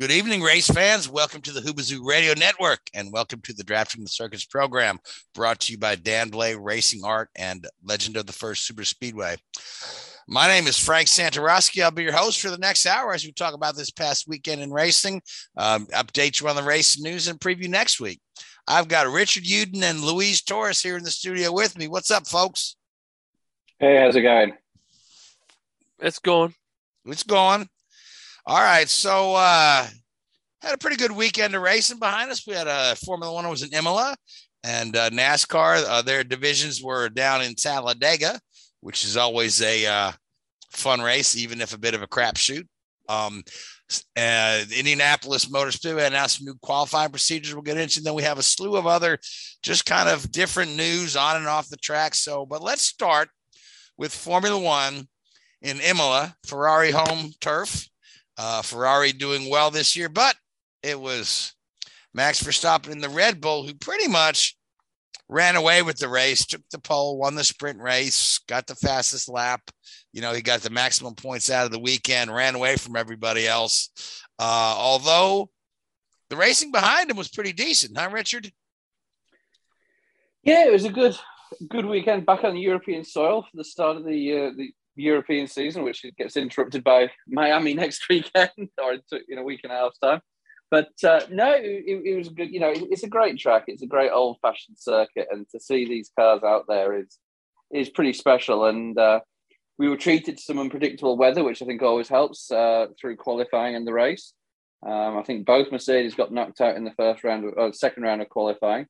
Good evening, race fans. Welcome to the Hoobazoo Radio Network and welcome to the Drafting the Circuits program brought to you by Dan Blay Racing Art and Legend of the First Super Speedway. My name is Frank Santoroski. I'll be your host for the next hour as we talk about this past weekend in racing, um, update you on the race news, and preview next week. I've got Richard Uden and Louise Torres here in the studio with me. What's up, folks? Hey, how's it going? It's going. It's going. All right, so uh, had a pretty good weekend of racing behind us. We had a Formula One was in Imola, and uh, NASCAR. Uh, their divisions were down in Talladega, which is always a uh, fun race, even if a bit of a crapshoot. Um, uh, Indianapolis Motor Speedway announced some new qualifying procedures we'll get into. And Then we have a slew of other just kind of different news on and off the track. So, but let's start with Formula One in Imola, Ferrari home turf. Uh, Ferrari doing well this year, but it was Max Verstappen in the Red Bull who pretty much ran away with the race, took the pole, won the sprint race, got the fastest lap. You know, he got the maximum points out of the weekend, ran away from everybody else. Uh, although the racing behind him was pretty decent, huh, Richard? Yeah, it was a good good weekend back on European soil for the start of the uh, the European season, which gets interrupted by Miami next weekend or in a week and a half's time. But uh, no, it, it, was good. You know, it's a great track. It's a great old-fashioned circuit, and to see these cars out there is is pretty special. And uh, we were treated to some unpredictable weather, which I think always helps uh, through qualifying and the race. Um, I think both Mercedes got knocked out in the first round, of, or second round of qualifying.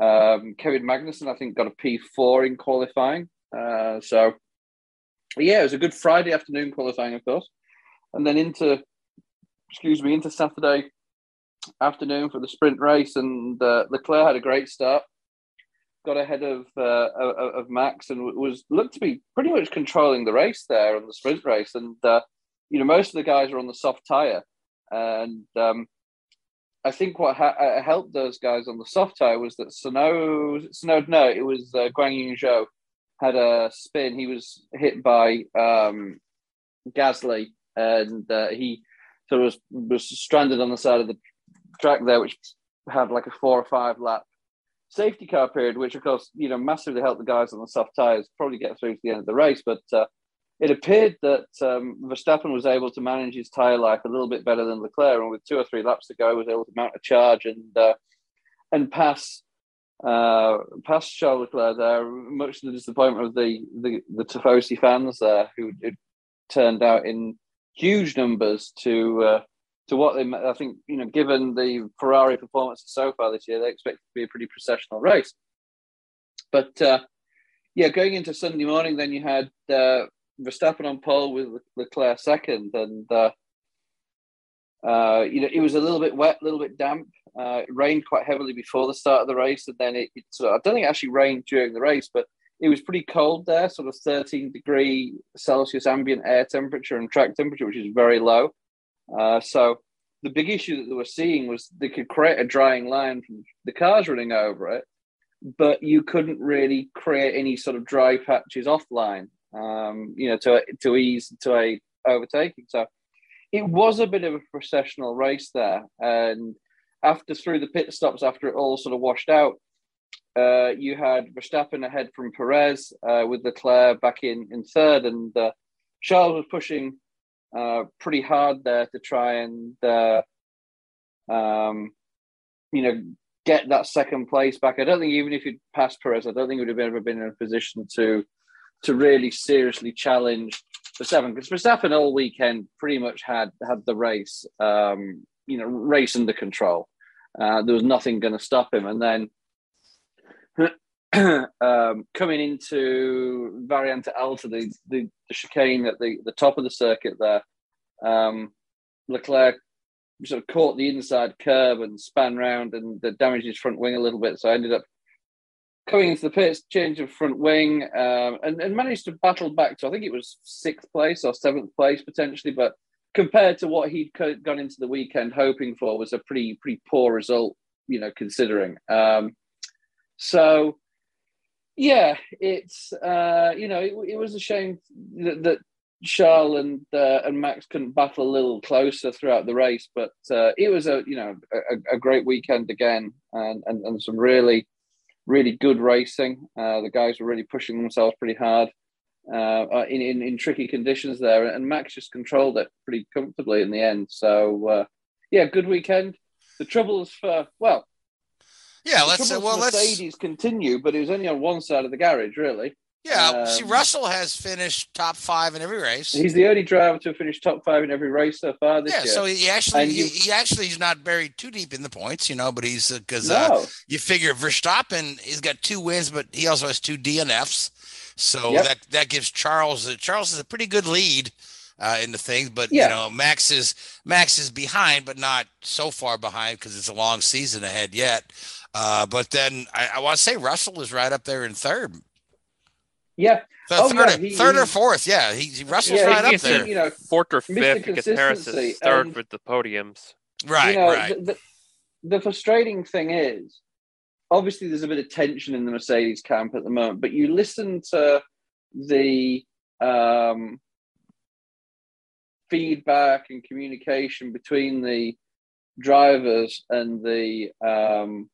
Um, Kevin Magnussen, I think, got a P4 in qualifying. Uh, so yeah, it was a good Friday afternoon qualifying, of course, and then into, excuse me, into Saturday afternoon for the sprint race, and uh, Leclerc had a great start, got ahead of uh, of Max, and was looked to be pretty much controlling the race there on the sprint race, and uh, you know most of the guys are on the soft tire, and um, I think what ha- uh, helped those guys on the soft tire was that Snow, Snow, no, it was uh, Guan Yu Zhou had a spin. He was hit by um, Gasly, and uh, he sort of was, was stranded on the side of the track there, which had like a four or five lap safety car period, which of course you know massively helped the guys on the soft tires probably get through to the end of the race. But uh, it appeared that um, Verstappen was able to manage his tire life a little bit better than Leclerc, and with two or three laps to go, was able to mount a charge and uh, and pass uh, past Charles Leclerc there, much to the disappointment of the the, the Tifosi fans there, who it turned out in huge numbers to uh, to what they. I think you know, given the Ferrari performances so far this year, they expect to be a pretty processional race. But uh, yeah, going into Sunday morning, then you had uh, Verstappen on pole with Leclerc second, and uh, uh, you know, it was a little bit wet, a little bit damp. Uh, it rained quite heavily before the start of the race, and then it, it sort of, I don't think it actually rained during the race, but it was pretty cold there, sort of 13 degree Celsius ambient air temperature and track temperature, which is very low. Uh, so the big issue that they were seeing was they could create a drying line from the cars running over it, but you couldn't really create any sort of dry patches offline, um, you know, to to ease to a overtaking. So it was a bit of a processional race there. And after through the pit stops, after it all sort of washed out, uh, you had Verstappen ahead from Perez uh, with Leclerc back in, in third, and uh, Charles was pushing uh, pretty hard there to try and uh, um, you know get that second place back. I don't think even if he'd passed Perez, I don't think he would have ever been in a position to to really seriously challenge Verstappen because Verstappen all weekend pretty much had had the race, um, you know, race under control. Uh, there was nothing going to stop him, and then um, coming into Variante Alta, the, the, the chicane at the, the top of the circuit there, um, Leclerc sort of caught the inside curve and span round and damaged his front wing a little bit. So I ended up coming into the pits, change of front wing, um, and, and managed to battle back to I think it was sixth place or seventh place potentially, but compared to what he'd gone into the weekend hoping for was a pretty pretty poor result, you know, considering. Um, so yeah, it's uh, you know it, it was a shame that, that Charles and uh, and Max couldn't battle a little closer throughout the race, but uh, it was a you know a, a, great weekend again, and, and and some really really good racing. Uh, the guys were really pushing themselves pretty hard uh, uh, in, in, in tricky conditions there, and Max just controlled it pretty comfortably in the end. So uh, yeah, good weekend. The troubles for well, yeah, let's say well, Mercedes let's continue, but it was only on one side of the garage, really. Yeah, um, see, Russell has finished top five in every race. He's the only driver to finish top five in every race so far this yeah, year. so he actually he, he, actually is not buried too deep in the points, you know. But he's because uh, no. uh, you figure Verstappen he's got two wins, but he also has two DNFs. So yep. that that gives Charles uh, Charles is a pretty good lead uh, the things. But yeah. you know, Max is Max is behind, but not so far behind because it's a long season ahead yet. Uh, but then I, I want to say Russell is right up there in third. Yeah. So oh, third, yeah. He, third or fourth, yeah. He, Russell's yeah, right up there. You know, fourth or fifth because Perez is third with the podiums. Right, you know, right. The, the, the frustrating thing is, obviously, there's a bit of tension in the Mercedes camp at the moment. But you listen to the um, feedback and communication between the drivers and the um,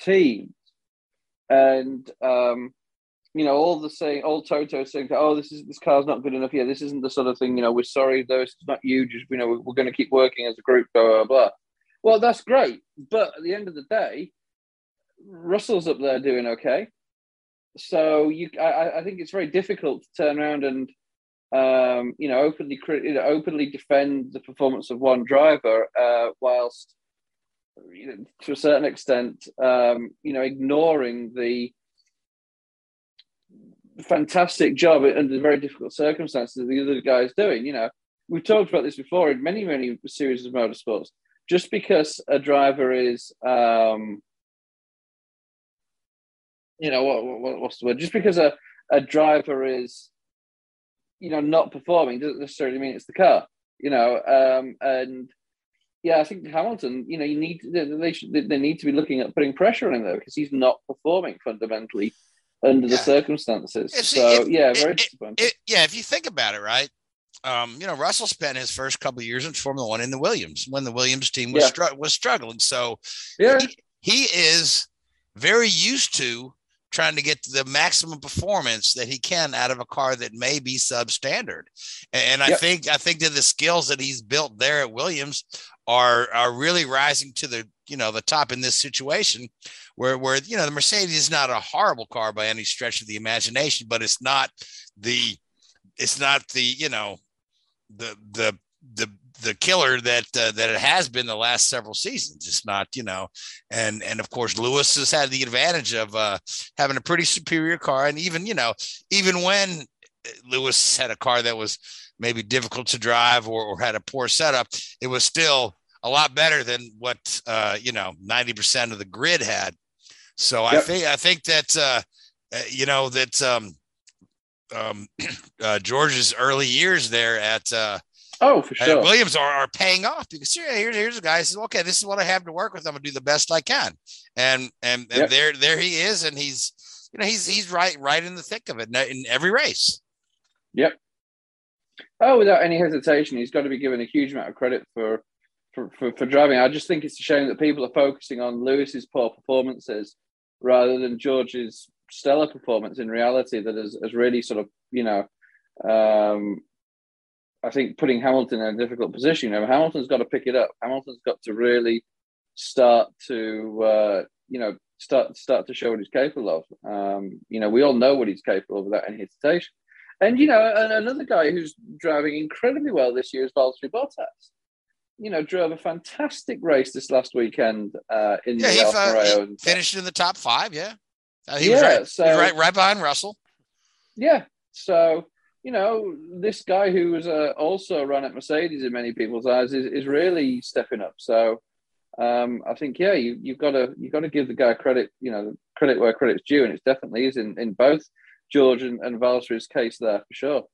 teams. And um, you know, all the saying, all Toto saying, "Oh, this is this car's not good enough. Yeah, this isn't the sort of thing. You know, we're sorry, though. It's not you. Just you know, we're, we're going to keep working as a group. Blah blah blah." Well, that's great, but at the end of the day, Russell's up there doing okay. So you, I, I think it's very difficult to turn around and, um, you know, openly you know, openly defend the performance of one driver, uh, whilst you know, to a certain extent, um, you know, ignoring the fantastic job under very difficult circumstances the other guys doing. You know, we've talked about this before in many, many series of motorsports. Just because a driver is, um, you know, what, what, what's the word? Just because a, a driver is, you know, not performing doesn't necessarily mean it's the car. You know, um, and yeah, I think Hamilton, you know, you need they should, they need to be looking at putting pressure on him though because he's not performing fundamentally under the circumstances. so if, yeah, very disappointing. yeah, if you think about it, right? Um, you know, Russell spent his first couple of years in Formula One in the Williams when the Williams team was yeah. str- was struggling. So yeah, he, he is very used to trying to get the maximum performance that he can out of a car that may be substandard. And I yep. think I think that the skills that he's built there at Williams are are really rising to the you know the top in this situation where where you know the Mercedes is not a horrible car by any stretch of the imagination but it's not the it's not the you know the the the the killer that uh, that it has been the last several seasons. It's not, you know, and and of course Lewis has had the advantage of uh, having a pretty superior car, and even you know, even when Lewis had a car that was maybe difficult to drive or, or had a poor setup, it was still a lot better than what uh, you know 90% of the grid had. So yep. I think I think that uh, uh, you know that um, um, uh, George's early years there at uh, oh for sure Williams are, are paying off because yeah, here's here's a guy says okay this is what I have to work with I'm gonna do the best I can and and, and yep. there there he is and he's you know he's he's right right in the thick of it in every race. Yep. Oh, without any hesitation, he's got to be given a huge amount of credit for for, for, for driving. I just think it's a shame that people are focusing on Lewis's poor performances rather than George's stellar performance in reality that has, has really sort of, you know, um, I think putting Hamilton in a difficult position. You know, Hamilton's got to pick it up. Hamilton's got to really start to, uh, you know, start start to show what he's capable of. Um, you know, we all know what he's capable of without any hesitation. And you know, another guy who's driving incredibly well this year is Valtteri Bottas. You know, drove a fantastic race this last weekend uh, in yeah, the he, he finished in the top five. Yeah, uh, he yeah, was right, so, was right, right behind Russell. Yeah, so you know, this guy who was uh, also run at Mercedes in many people's eyes is, is really stepping up. So um, I think, yeah, you, you've got to you've got to give the guy credit, you know, credit where credit's due, and it definitely is in, in both George and, and Valtteri's case there for sure.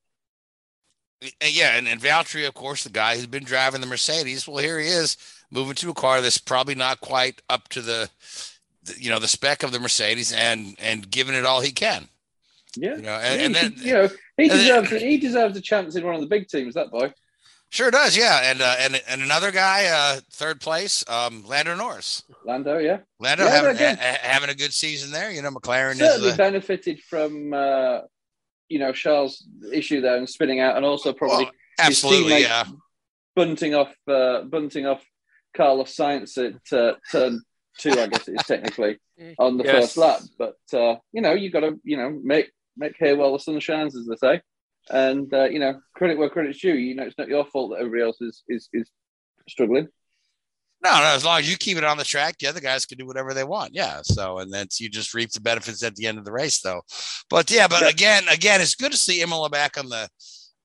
Yeah, and, and Valtteri, of course, the guy who's been driving the Mercedes. Well, here he is moving to a car that's probably not quite up to the, the you know, the spec of the Mercedes, and and giving it all he can. Yeah, you know, and, and then you know he deserves then, he deserves a chance in one of the big teams. That boy. Sure does, yeah, and uh, and and another guy, uh, third place, um, Lando Norris. Lando, yeah, Lando having, ha- having a good season there. You know, McLaren certainly is, uh, benefited from uh, you know Charles' issue there and spinning out, and also probably well, absolutely, yeah, bunting off uh, bunting off Carlos Sainz at uh, turn two, I guess it is technically on the yes. first lap. But uh, you know, you got to you know make make hay while the sun shines, as they say. And uh, you know, credit where credit's due. You know, it's not your fault that everybody else is is, is struggling. No, no. As long as you keep it on the track, the other guys can do whatever they want. Yeah. So, and then you just reap the benefits at the end of the race, though. But yeah, but again, again, it's good to see Imola back on the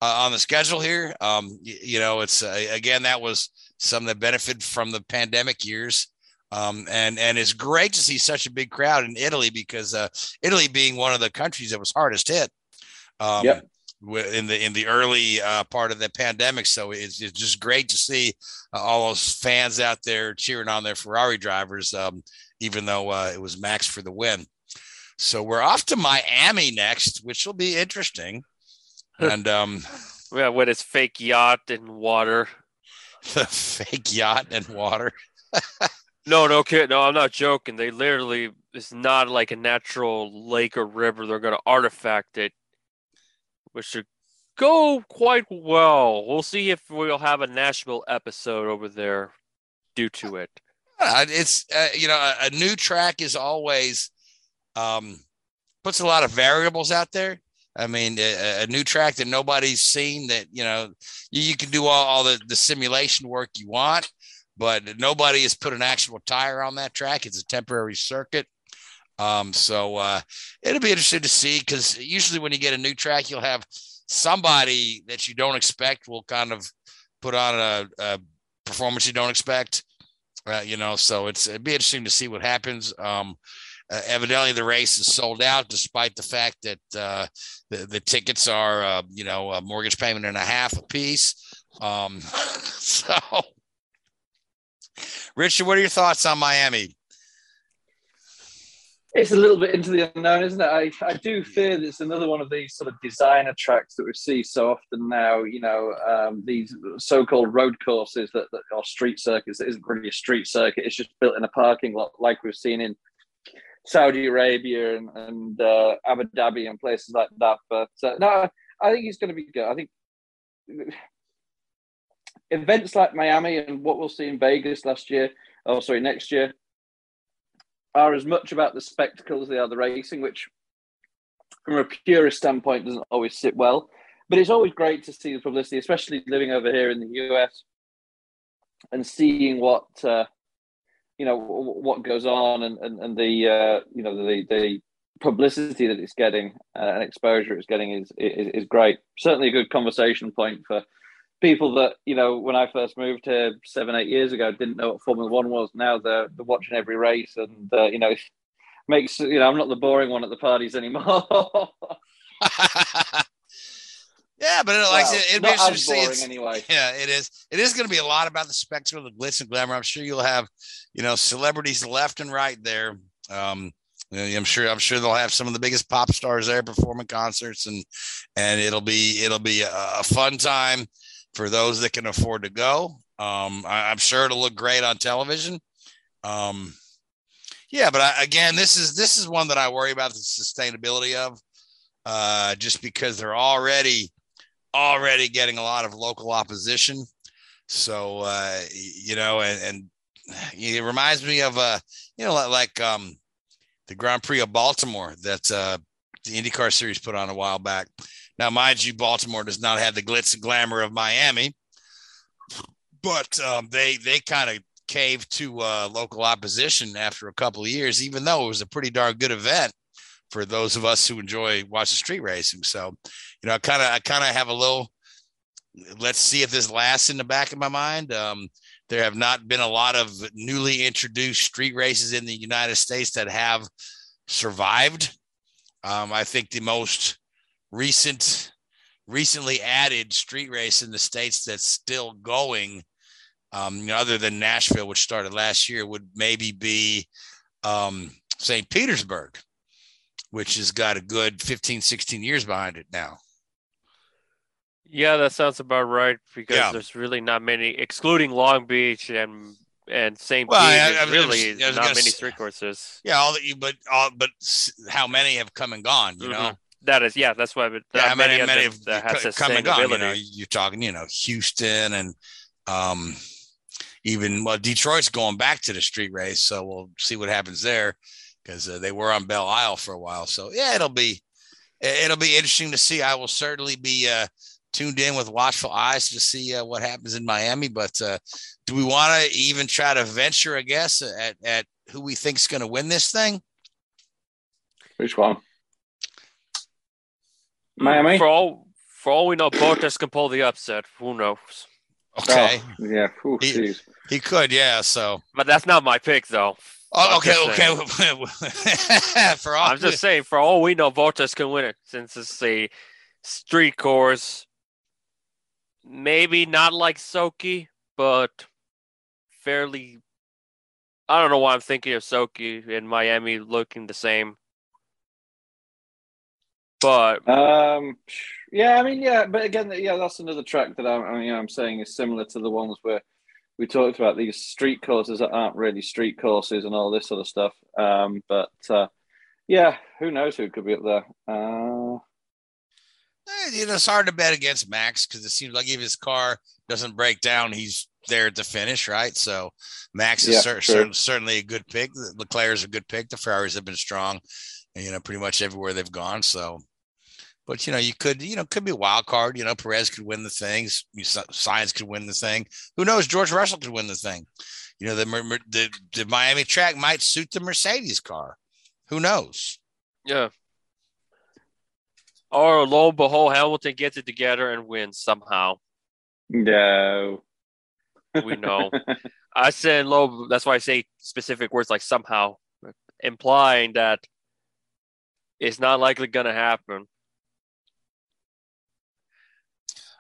uh, on the schedule here. Um, you, you know, it's uh, again that was some that benefited from the pandemic years. Um, and and it's great to see such a big crowd in Italy because uh, Italy being one of the countries that was hardest hit. Um, yep. In the in the early uh, part of the pandemic, so it's, it's just great to see uh, all those fans out there cheering on their Ferrari drivers, um, even though uh, it was Max for the win. So we're off to Miami next, which will be interesting. And um, yeah, with its fake yacht and water, the fake yacht and water. No, no kid. No, I'm not joking. They literally, it's not like a natural lake or river. They're to artifact it, which should go quite well. We'll see if we'll have a Nashville episode over there due to it. Uh, it's, uh, you know, a, a, new track is always um, puts a lot of variables out there. I mean, a, a, new track that nobody's seen that, you know, you, you can do all, all the, the simulation work you want but nobody has put an actual tire on that track. It's a temporary circuit. Um, so uh, it'll be interesting to see because usually when you get a new track, you'll have somebody that you don't expect will kind of put on a, a performance you don't expect. Uh, you know, so it's it'd be interesting to see what happens. Um, uh, evidently, the race is sold out, despite the fact that uh, the the tickets are uh, you know a mortgage payment and a half a piece. Um, so Richard, what are your thoughts on Miami? It's a little bit into the unknown, isn't it? I, I do fear that it's another one of these sort of designer tracks that we see so often now. You know, um, these so-called road courses that, that are street circuits that isn't really a street circuit. It's just built in a parking lot, like we've seen in Saudi Arabia and, and uh, Abu Dhabi and places like that. But uh, no, I think he's going to be good. I think events like Miami and what we'll see in Vegas last year, oh sorry, next year, are as much about the spectacle as they are the racing, which from a purist standpoint doesn't always sit well. But it's always great to see the publicity, especially living over here in the US and seeing what uh, you know what goes on and and, and the uh, you know the the publicity that it's getting uh, and exposure it's getting is, is is great. Certainly a good conversation point for people that you know when I first moved here seven eight years ago didn't know what Formula One was. Now they're, they're watching every race, and uh, you know makes you know I'm not the boring one at the parties anymore. yeah, but it, like well, it, it not as boring anyway. Yeah, it is. It is going to be a lot about the spectacle, the glitz and glamour. I'm sure you'll have you know celebrities left and right there. Um, I'm sure I'm sure they'll have some of the biggest pop stars there performing concerts and and it'll be it'll be a, a fun time for those that can afford to go. Um, I, am sure it'll look great on television. Um, yeah, but I, again, this is this is one that I worry about the sustainability of, uh, just because they're already already getting a lot of local opposition. So uh, you know, and, and it reminds me of uh, you know, like um, the Grand Prix of Baltimore that uh, the IndyCar series put on a while back. Now, mind you, Baltimore does not have the glitz and glamour of Miami, but um, they they kind of caved to uh, local opposition after a couple of years, even though it was a pretty darn good event for those of us who enjoy watching street racing. So, you know, I kind of I kind of have a little. Let's see if this lasts in the back of my mind. Um, there have not been a lot of newly introduced street races in the United States that have survived. Um, I think the most recent, recently added street race in the states that's still going um, you know, other than Nashville, which started last year, would maybe be um, St. Petersburg, which has got a good 15, 16 years behind it now. Yeah, that sounds about right because Yeah. there's really not many, excluding Long Beach and and St. Well, Pete. I- there's I was- really I was not many street courses. Yeah, all that you, but all, but how many have come and gone? You know, Mhm. That is, yeah, that's why. But yeah, not how many, of many them have that has co- come and gone? you know you're talking, you know, Houston and um, even well, Detroit's going back to the street race, so we'll see what happens there because uh, they were on Belle Isle for a while. So yeah, it'll be it'll be interesting to see. I will certainly be uh, tuned in with watchful eyes to see uh, what happens in Miami. But uh, do we want to even try to venture a guess at at who we think's going to win this thing? Which one? Miami? For all for all we know, Bottas can pull the upset. Who knows? Okay, Oh, yeah. Ooh, He- he could, yeah. So But that's not my pick, though. oh, okay, okay. for all I'm just saying, for all we know, Bottas can win it since it's a street course. Maybe not like Sochi, but fairly. I don't know why I'm thinking of Sochi in Miami looking the same. But Um, yeah, I mean, yeah, but again, yeah, that's another track that I'm, I mean, I'm saying is similar to the ones where we talked about these street courses that aren't really street courses and all this sort of stuff. Um, but uh, yeah, who knows who could be up there? Uh, Eh, you know, it's hard to bet against Max because it seems like if his car doesn't break down, he's there at the finish, right? So Max is Yeah, cer- cer- certainly a good pick. Leclerc is a good pick. The Ferraris have been strong, you know, pretty much everywhere they've gone. So, but you know, you could, you know, could be a wild card. You know, Perez could win the things. Sainz could win the thing. Who knows? George Russell could win the thing. You know, the Mer- Mer- the, the Miami track might suit the Mercedes car. Who knows? yeah. Or lo and behold, Hamilton gets it together and wins somehow. no. We know. I said low. That's why I say specific words like somehow, implying that it's not likely going to happen.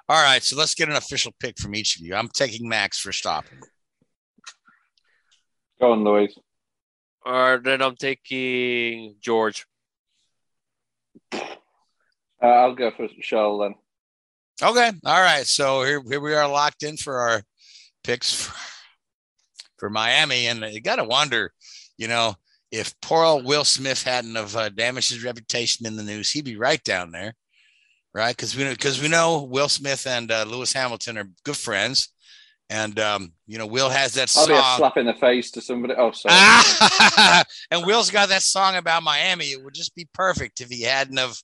All right, so let's get an official pick from each of you. I'm taking Max Verstappen. Go on, Louise. All right, then I'm taking George. Uh, I'll go for Charles then. Okay. All right. So here, here we are locked in for our picks for, for Miami. And you got to wonder, you know, if poor old Will Smith hadn't have uh, damaged his reputation in the news, he'd be right down there. Right. Cause we know, cause we know Will Smith and uh, Lewis Hamilton are good friends. And, um, you know, Will has that I'll be a song. slap in the face to somebody. Oh, sorry. And Will's got that song about Miami. It would just be perfect if he hadn't have,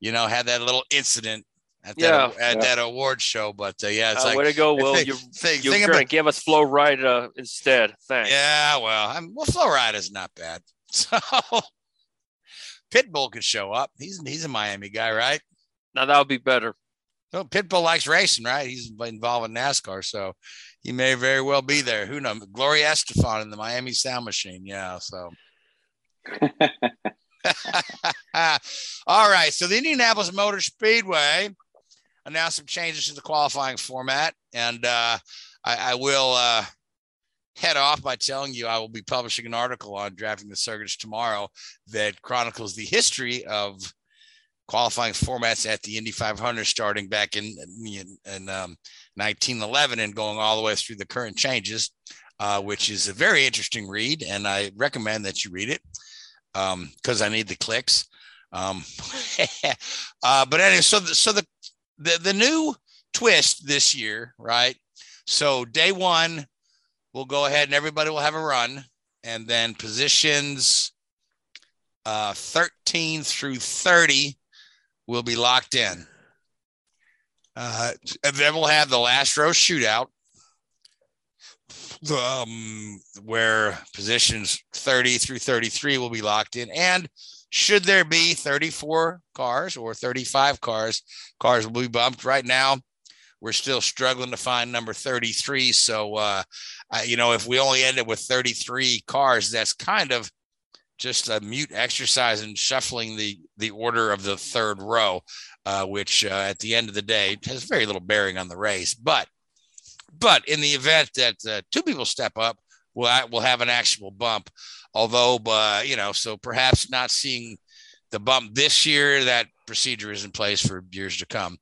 you know, had that little incident at that Yeah. at Yeah. that award show. But uh, yeah, it's Uh, like way to go, Will. think- you're think- you're think going to about- give us Flo Rida instead. Thanks. yeah, well, I'm, well, Flo Rida's not bad. So Pitbull could show up. He's he's a Miami guy, right? Now that would be better. No, Pitbull likes racing, right? He's involved in NASCAR, so he may very well be there. Who knows? Gloria Estefan in the Miami Sound Machine, yeah. So All right. So the Indianapolis Motor Speedway announced some changes to the qualifying format. And uh, I, I will uh, head off by telling you I will be publishing an article on drafting the circuits tomorrow that chronicles the history of qualifying formats at the Indy 500 starting back in, in, in um, 1911 and going all the way through the current changes, uh, which is a very interesting read. And I recommend that you read it because um, I need the clicks. Um, uh, but anyway, so the, so the, the the new twist this year, right? So day one, we'll go ahead and everybody will have a run, and then positions uh, 13 through 30 will be locked in. Uh, and then we'll have the last row shootout, um, where positions 30 through 33 will be locked in. And should there be 34 cars or 35 cars, cars will be bumped. Right now, we're still struggling to find number 33. So, uh, uh, you know, if we only end up with 33 cars, that's kind of just a mute exercise in shuffling the the order of the third row, uh, which uh, at the end of the day has very little bearing on the race. But but in the event that uh, two people step up, we'll we'll have an actual bump. Although, uh, you know, so perhaps not seeing the bump this year, that procedure is in place for years to come.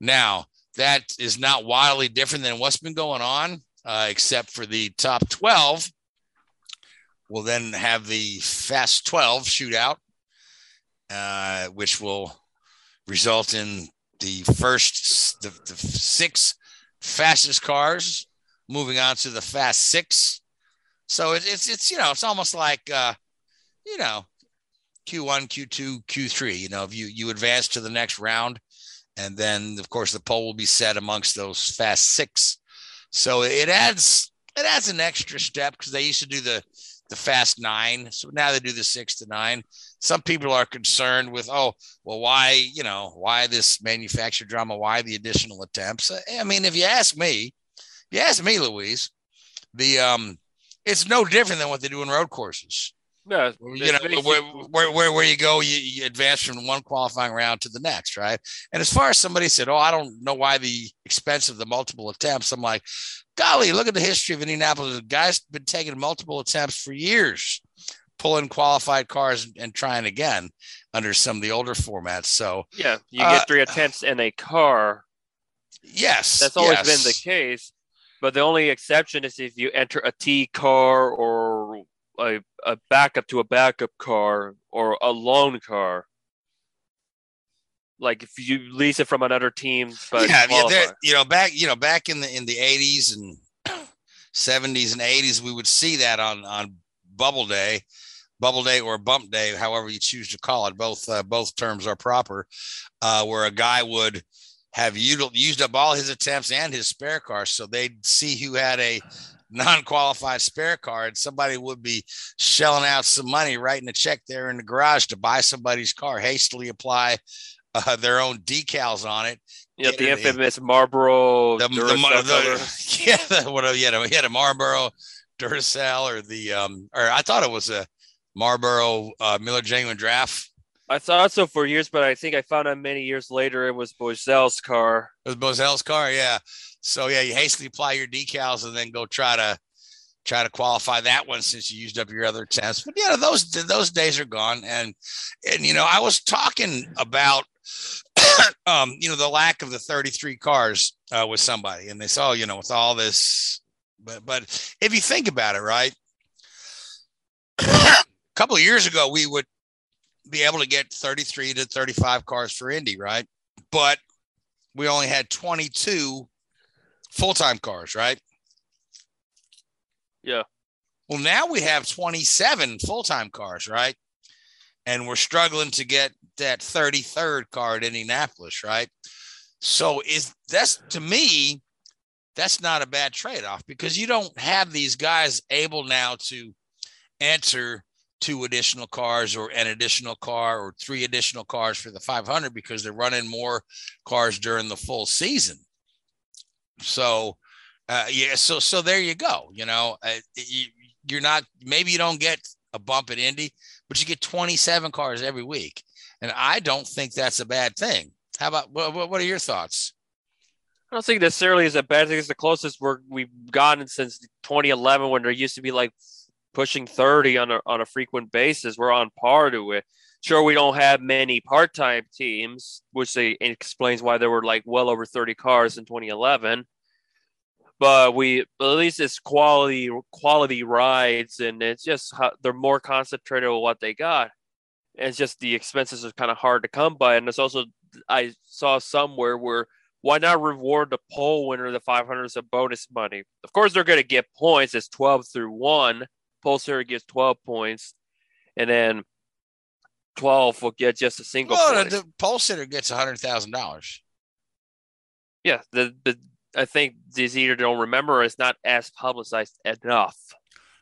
Now, that is not wildly different than what's been going on, uh, except for the top 12 We'll then have the Fast 12 shootout, uh, which will result in the first, the, the six fastest cars moving on to the Fast Six. So it, it's, it's, you know, it's almost like, uh, you know, Q1, Q2, Q3. You know, if you, you advance to the next round, and then of course the pole will be set amongst those fast six. So it adds it adds an extra step because they used to do the the fast nine. So now they do the six to nine. Some people are concerned with, oh, well, why, you know, why this manufactured drama? Why the additional attempts? I mean, if you ask me, if you ask me, Louise, the um, it's no different than what they do in road courses. No, you know where, where, where, where you go, you, you, advance from one qualifying round to the next, right? And as far as somebody said, "Oh, I don't know why the expense of the multiple attempts," I'm like, golly, look at the history of Indianapolis. The guy's been taking multiple attempts for years, pulling qualified cars and trying again under some of the older formats. So yeah, you get uh, three attempts in a car. Yes, that's always yes. been the case. But the only exception is if you enter a T car or a, a backup to a backup car or a loan car like if you lease it from another team. But yeah, yeah you know, back you know, back in the in the eighties and seventies and eighties, we would see that on on Bubble Day, Bubble Day or Bump Day, however you choose to call it. Both uh, both terms are proper. Uh, where a guy would have used up all his attempts and his spare car, so they'd see who had a non-qualified spare car and somebody would be shelling out some money writing a check there in the garage to buy somebody's car hastily apply uh, their own decals on it. Yeah, the infamous Marlboro. The, the, the, yeah, the, what? Yeah, he had a Marlboro Duracell or the um, or I thought it was a Marlboro uh, Miller Genuine Draft. I thought so for years, but I think I found out many years later it was Boesel's car. It was Boesel's car, yeah. So yeah, you hastily apply your decals and then go try to try to qualify that one since you used up your other tests. But yeah, those those days are gone. And and you know, I was talking about um, you know, the lack of the 33 cars uh, with somebody, and they saw, you know, with all this, but but if you think about it, right, a couple of years ago we would be able to get 33 to 35 cars for Indy, right? But we only had 22 full-time cars, right? Yeah. Well, now we have 27 full-time cars, right? And we're struggling to get that 33rd car at Indianapolis, right? So is that's to me, that's not a bad trade-off because you don't have these guys able now to answer two additional cars or an additional car or three additional cars for the 500 because they're running more cars during the full season. So, uh, yeah, so so there you go. You know, uh, you, you're not maybe you don't get a bump at Indy, but you get 27 cars every week. And I don't think that's a bad thing. How about what, what are your thoughts? I don't think necessarily is a bad thing. It's the closest we're, we've gotten since 2011 when there used to be like pushing 30 on a on a frequent basis. We're on par to it. Sure, we don't have many part-time teams, which they explains why there were like well over 30 cars in 2011. But we at least it's quality quality rides, and it's just they're more concentrated on what they got. And it's just the expenses are kind of hard to come by, and it's also I saw somewhere where why not reward the pole winner the 500 as a bonus money? Of course, they're going to get points. It's 12 through one. Pole sitter gets 12 points, and then 12 will get just a single Well, the, the pole sitter gets a hundred thousand dollars. yeah, the, the I think these either don't remember or it's not as publicized enough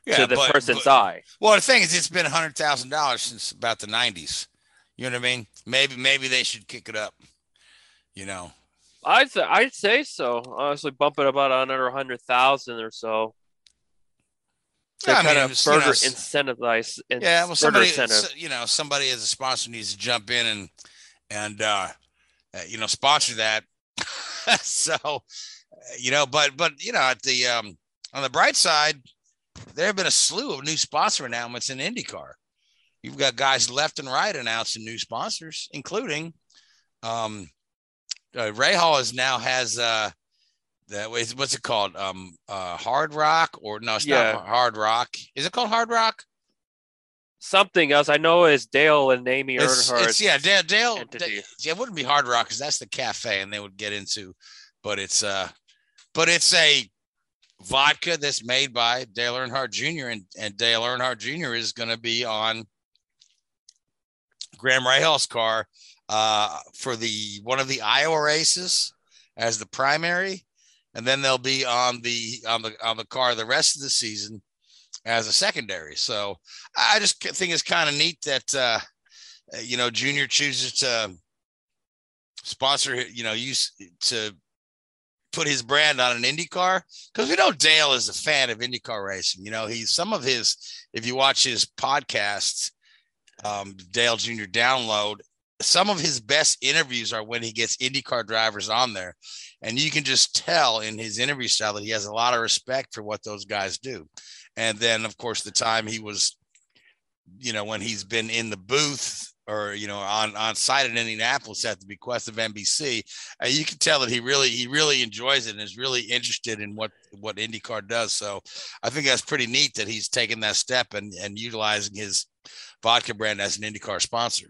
Yeah, to the but- person's but- eye. Well, the thing is, it's been a hundred thousand dollars since about the nineties. You know what I mean? Maybe maybe they should kick it up. You know, I'd say, I'd say so. Honestly, bump it about another hundred thousand or so. To Yeah, I mean, kind of it's, you know, incentivize. yeah. Well, somebody, you know, somebody as a sponsor needs to jump in and and uh, uh, you know sponsor that. so, uh, you know, but but you know, at the um, on the bright side, there have been a slew of new sponsor announcements in IndyCar. You've got guys left and right announcing new sponsors, including um, uh, Rahal is now has uh, that was what's it called? Um, uh, Hard Rock or no, it's Yeah. not Hard Rock. Is it called Hard Rock? Something else I know is Dale and Amy It's, Earnhardt. it's yeah, Dale. Dale. Yeah, it wouldn't be Hard Rock because that's the cafe, and they would get into, but it's uh, but it's a vodka that's made by Dale Earnhardt Jr. and and Dale Earnhardt Jr. is going to be on Graham Rahal's car uh, for the one of the Iowa races as the primary, and then they'll be on the on the on the car the rest of the season as a secondary. So I just think it's kind of neat that uh, uh, you know Junior chooses to sponsor you know use to put his brand on an Indy car because we know Dale is a fan of IndyCar racing. You know, he's some of his, if you watch his podcasts, um, Dale Jr. download, some of his best interviews are when he gets IndyCar drivers on there. And you can just tell in his interview style that he has a lot of respect for what those guys do. And then, of course, the time he was, you know, when he's been in the booth or you know on on site in Indianapolis at the bequest of NBC, uh, you can tell that he really he really enjoys it and is really interested in what what IndyCar does. So I think that's pretty neat that he's taken that step and and utilizing his vodka brand as an IndyCar sponsor.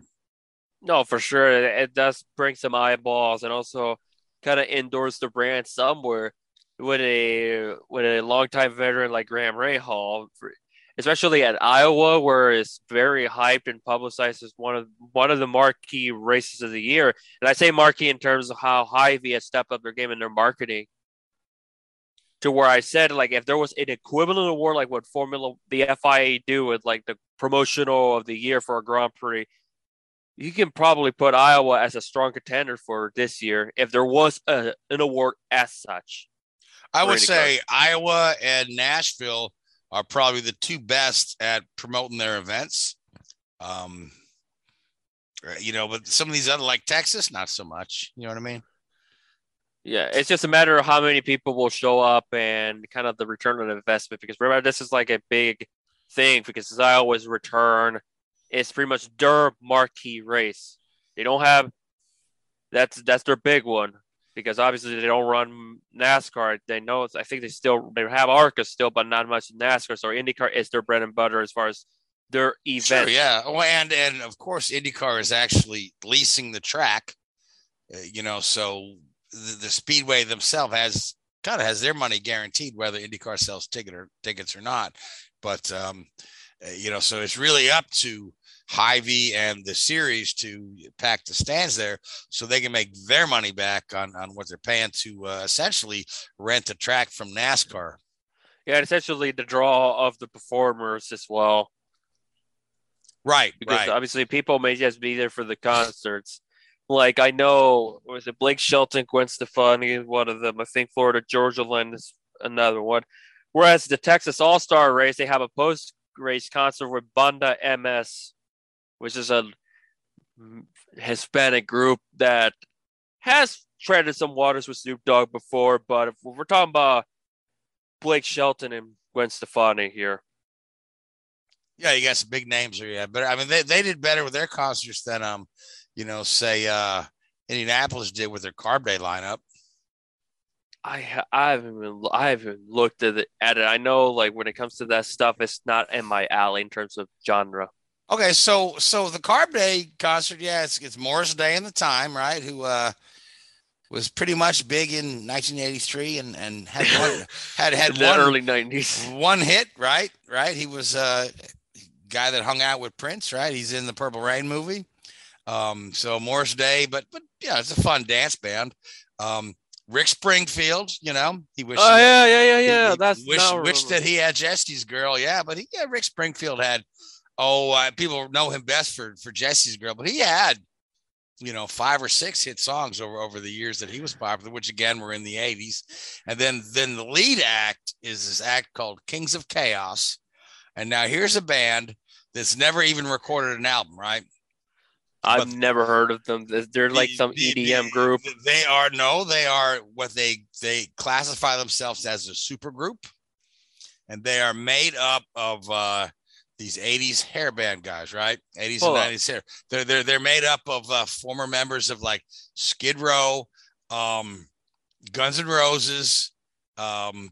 No, for sure. It it does bring some eyeballs and also kind of endorse the brand somewhere with a with a longtime veteran like Graham Rahal, especially at Iowa, where it's very hyped and publicized as one of one of the marquee races of the year. And I say marquee in terms of how Hy-Vee has stepped up their game in their marketing. To where I said, like, if there was an equivalent award like what Formula the FIA do with like the promotional of the year for a Grand Prix, you can probably put Iowa as a strong contender for this year if there was a, an award as such. I would say Iowa and Nashville are probably the two best at promoting their events. Um, uh, you know, but some of these other like Texas, not so much. You know what I mean? Yeah, it's just a matter of how many people will show up and kind of the return on investment. Because remember, this is like a big thing because it's Iowa's return. It's pretty much their marquee race. They don't have that's that's their big one because obviously they don't run NASCAR. They know it's, I think they still they have ARCA still, but not much NASCAR. So IndyCar is their bread and butter as far as their event. Sure, yeah. Oh, and and of course, IndyCar is actually leasing the track. Uh, you know, so the, the speedway themselves has kind of has their money guaranteed whether IndyCar sells ticket or tickets or not. But um, uh, you know, so it's really up to Hy-Vee and the series to pack the stands there so they can make their money back on on what they're paying to uh, essentially rent the track from NASCAR. Yeah, and essentially the draw of the performers as well. Right, because right. obviously people may just be there for the concerts. Like I know, was it Blake Shelton, Gwen Stefani, one of them. I think Florida Georgia Line is another one. Whereas the Texas All Star Race, they have a post race concert with Banda MS, which is a Hispanic group that has treaded some waters with Snoop Dogg before. But if we're talking about Blake Shelton and Gwen Stefani here, Yeah, you got some big names here, yeah. But I mean, they, they did better with their concerts than um, you know, say uh Indianapolis did with their Carb Day lineup. I ha- I haven't even I haven't looked at it, at it. I know like when it comes to that stuff, it's not in my alley in terms of genre. Okay, so so the Carb Day concert, yeah, it's, it's Morris Day and the Time, right? Who uh was pretty much big in 1983 and and had one had had one early nineties. one hit, right? Right? He was uh guy that hung out with Prince, right? He's in the Purple Rain movie. Um, so Morris Day, but but yeah, it's a fun dance band. Um, Rick Springfield, you know, he wished. Oh yeah, yeah, yeah, yeah. he That's wish, now I wish that he had Jesse's girl. Yeah, but he, yeah, Rick Springfield had. Oh, uh, people know him best for for Jesse's girl, but he had, you know, five or six hit songs over over the years that he was popular, which again were in the '80s. And then then the lead act is this act called Kings of Chaos. And now here's a band that's never even recorded an album, right? I've never heard of them. They're- like some EDM group. They are no, they are what they they classify themselves as a super group, and they are made up of uh, these '80s hair band guys, right? '80s Hold and '90s hair. They're they're they're made up of uh, former members of like Skid Row, um, Guns N' Roses. Um,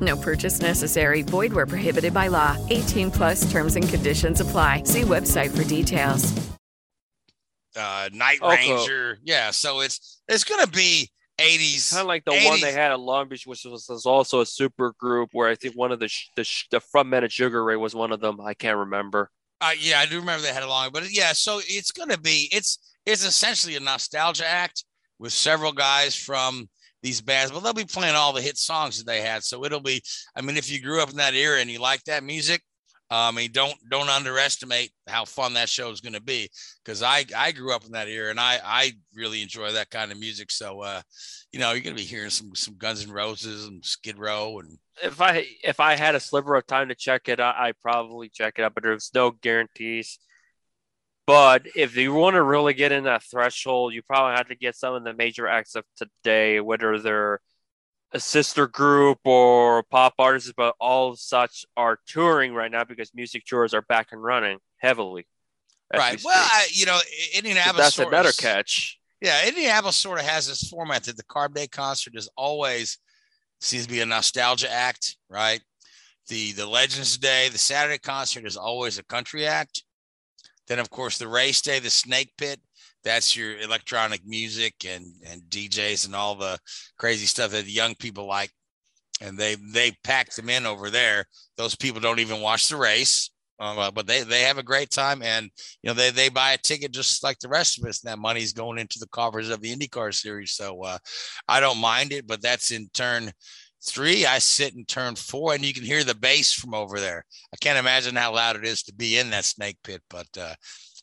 No purchase necessary. Void where prohibited by law. 18 plus terms and conditions apply. See website for details. uh, Night Okay. Ranger, yeah. So it's it's gonna be '80s, Kind of like the one they had at Long Beach, which was, was also a super group where I think one of the sh- the, sh- the frontmen of Sugar Ray was one of them. I can't remember. Uh, yeah, I do remember they had a long, but yeah, so it's gonna be it's it's essentially a nostalgia act with several guys from these bands, but they'll be playing all the hit songs that they had. So it'll be, I mean, if you grew up in that era and you like that music, um, I mean, don't don't underestimate how fun that show is gonna be because I I grew up in that era and I I really enjoy that kind of music. So uh, you know, you're gonna be hearing some some Guns and Roses and Skid Row and If I if I had a sliver of time to check it, I I'd probably check it out, but there's no guarantees. But if you want to really get in that threshold, you probably have to get some of the major acts of today, whether they're a sister group or pop artists, but all such are touring right now because music tours are back and running heavily. we right. Well. I, you know, So Indianapolis. that's sort another of- catch. Yeah, Indianapolis sort of has this format that the Carb Day concert is always seems to be a nostalgia act, right? The the Legends Day, the Saturday concert is always a country act. Then of course the race day, the Snake Pit, that's your electronic music and and DJs and all the crazy stuff that the young people like. And they they pack them in over there. Those people don't even watch the race. Uh, but they, they have a great time and you know they, they buy a ticket just like the rest of us and that money's going into the coffers of the IndyCar series so uh, I don't mind it but that's in turn three I sit and turn four and you can hear the bass from over there I can't imagine how loud it is to be in that snake pit but uh,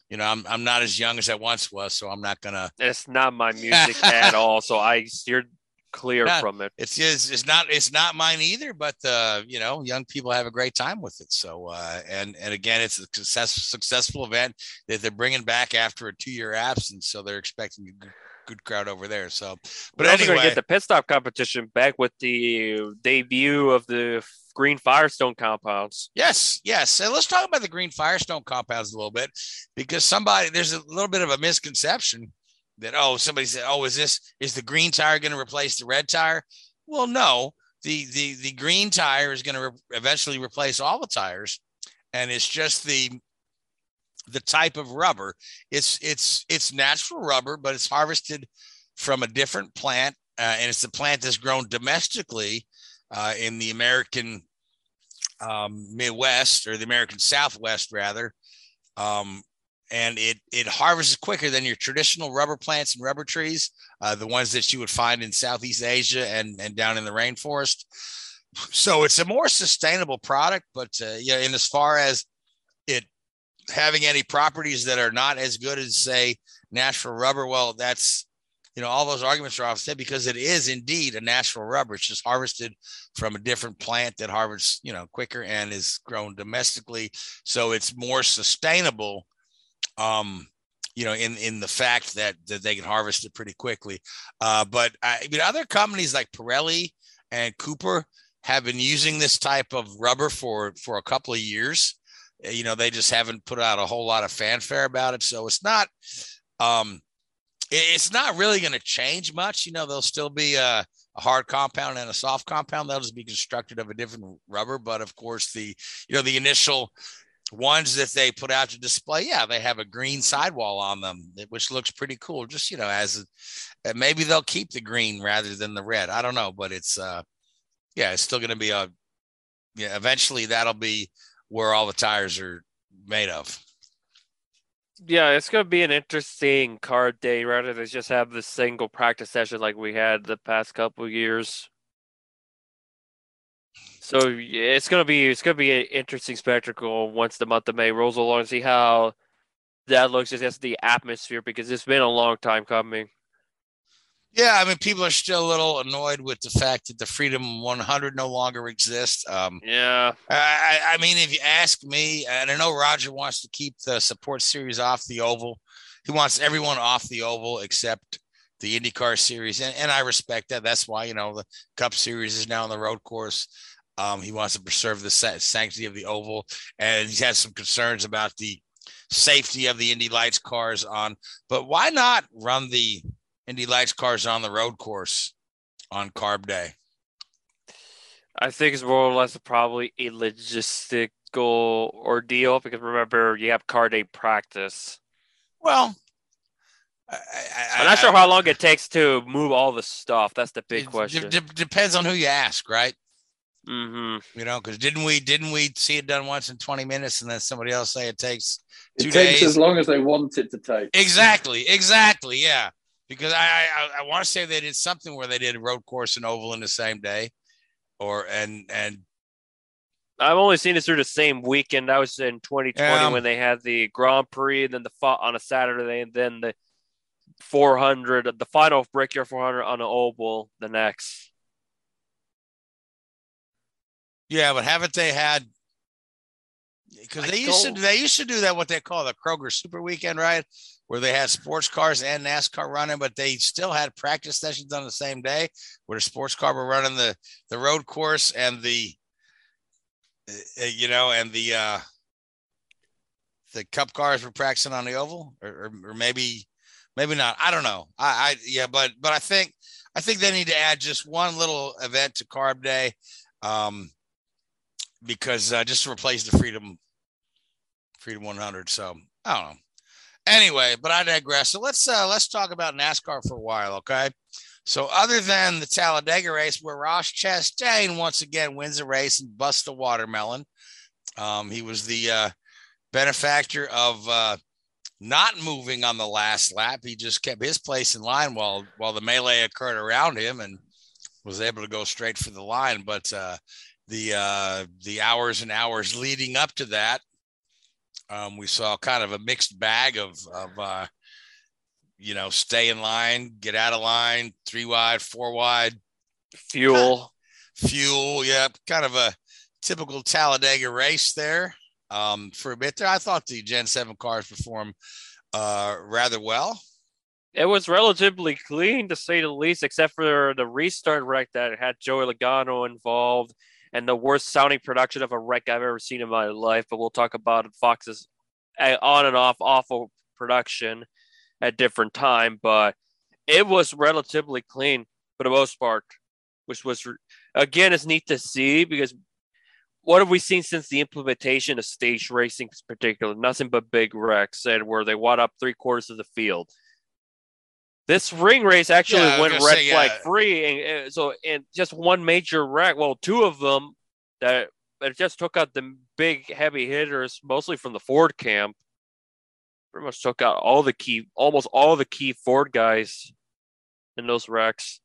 you know I'm, I'm not as young as I once was so I'm not gonna It's not my music at all, so I steered clear Not- from it. it's it's, it's not it's not mine either but uh you know young people have a great time with it so uh and and again it's a success, successful event that they're bringing back after a two-year absence so they're expecting a good, crowd over there so but We're anyway gonna get the pit stop competition back with the debut of the Green Firestone compounds. Yes, yes. And let's talk about the Green Firestone compounds a little bit because somebody there's a little bit of a misconception that oh somebody said oh is this is the green tire going to replace the red tire? Well, no. The the the green tire is going to re- eventually replace all the tires, and it's just the the type of rubber. It's it's it's natural rubber, but it's harvested from a different plant, uh, and it's the plant that's grown domestically uh, in the American um, Midwest or the American Southwest, rather. Um, and it it harvests quicker than your traditional rubber plants and rubber trees, uh, the ones that you would find in Southeast Asia and and down in the rainforest. So it's a more sustainable product, but uh, yeah, in as far as having any properties that are not as good as say natural rubber, well, that's you know all those arguments are offset because it is indeed a natural rubber. It's just harvested from a different plant that harvests you know quicker and is grown domestically, so it's more sustainable um, you know, in in the fact that that they can harvest it pretty quickly. Uh, but I, mean, other companies like Pirelli and Cooper have been using this type of rubber for for a couple of years. Uh, you know, they just haven't put out a whole lot of fanfare about it, so it's not. Um, it's not really going to change much. You know, there'll still be a, a, hard compound and a soft compound. They'll just be constructed of a different rubber. But of course, the you know the initial ones that they put out to display, yeah, they have a green sidewall on them, which looks pretty cool. Just you know, as a, maybe they'll keep the green rather than the red. I don't know, but it's uh, yeah, it's still going to be a yeah. Eventually, that'll be where all the tires are made of. Yeah, it's going to be an interesting Carb Day rather than just have the single practice session like we had the past couple years. So it's gonna be it's gonna be an interesting spectacle once the month of May rolls along see how that looks just the atmosphere because it's been a long time coming. Yeah, I mean, people are still a little annoyed with the fact that the Freedom 100 no longer exists. Um, yeah, I, I mean, if you ask me, and I know Roger wants to keep the support series off the oval. He wants everyone off the oval except the IndyCar series, and, and I respect that. That's why you know the Cup series is now on the road course. Um, he wants to preserve the sanctity of the oval, and he's had some concerns about the safety of the Indy Lights cars on. But why not run the Indy Lights cars on the road course on Carb Day? I think it's more or less probably a logistical ordeal because remember you have Carb Day practice. Well, I, am not sure how long it takes to move all the stuff. That's the big it, question. It depends on who you ask, right? Mm-hmm. You know, because didn't we didn't we see it done once in 20 minutes and then somebody else say it takes two it takes days? as long as they want it to take. Exactly, exactly, yeah. Because I I, I want to say they did something where they did a road course and oval in the same day, or and and I've only seen it through the same weekend. I was in 2020 um, when they had the Grand Prix, and then the on a Saturday, and then the 400, the final Brickyard 400 on an oval the next. Yeah, but haven't they had? Because they used to they used to do that what they call the Kroger Super Weekend, right? Where they had sports cars and NASCAR running, but they still had practice sessions on the same day, where the sports car were running the the road course and the uh, you know and the uh the cup cars were practicing on the oval or, or, or maybe maybe not i don't know I, I yeah but but i think i think they need to add just one little event to carb day um because uh, just to replace the Freedom Freedom 100. So I don't know. Anyway, but I digress. So let's uh, let's talk about NASCAR for a while, okay? So other than the Talladega race, where Ross Chastain once again wins a race and busts a watermelon, um, he was the uh, benefactor of uh, not moving on the last lap. He just kept his place in line while while the melee occurred around him and was able to go straight for the line. But uh, the uh, the hours and hours leading up to that, um, we saw kind of a mixed bag of of uh, you know stay in line, get out of line, three wide, four wide, fuel, fuel. Yeah, kind of a typical Talladega race there. Um, for a bit there, I thought the Gen Seven cars performed uh, rather well. It was relatively clean to say the least, except for the restart wreck that had Joey Logano involved and the worst sounding production of a wreck I've ever seen in my life. But we'll talk about Fox's eh, on and off awful production at different time. But it was relatively clean for the most part, which was again is neat to see because what have we seen since the implementation of stage racing, in particular? Nothing but big wrecks and where they wad up three quarters of the field. This ring race actually Yeah, went red say, flag yeah. free, and uh, so and just one major wreck. Well, two of them that it just took out the big heavy hitters, mostly from the Ford camp. Pretty much took out all the key, almost all the key Ford guys in those wrecks,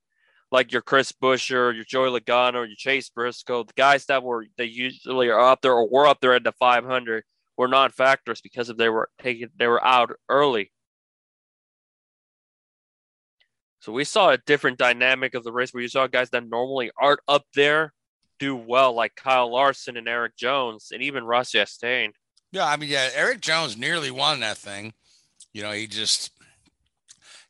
like your Chris Buescher, your Joey Logano, your Chase Briscoe, the guys that were they usually are up there or were up there at the 500 were non-factors because of they were taken they were out early. So we saw a different dynamic of the race where you saw guys that normally aren't up there do well, like Kyle Larson and Erik Jones, and even Ross Chastain. Yeah, I mean, yeah, Erik Jones nearly won that thing. You know, he just,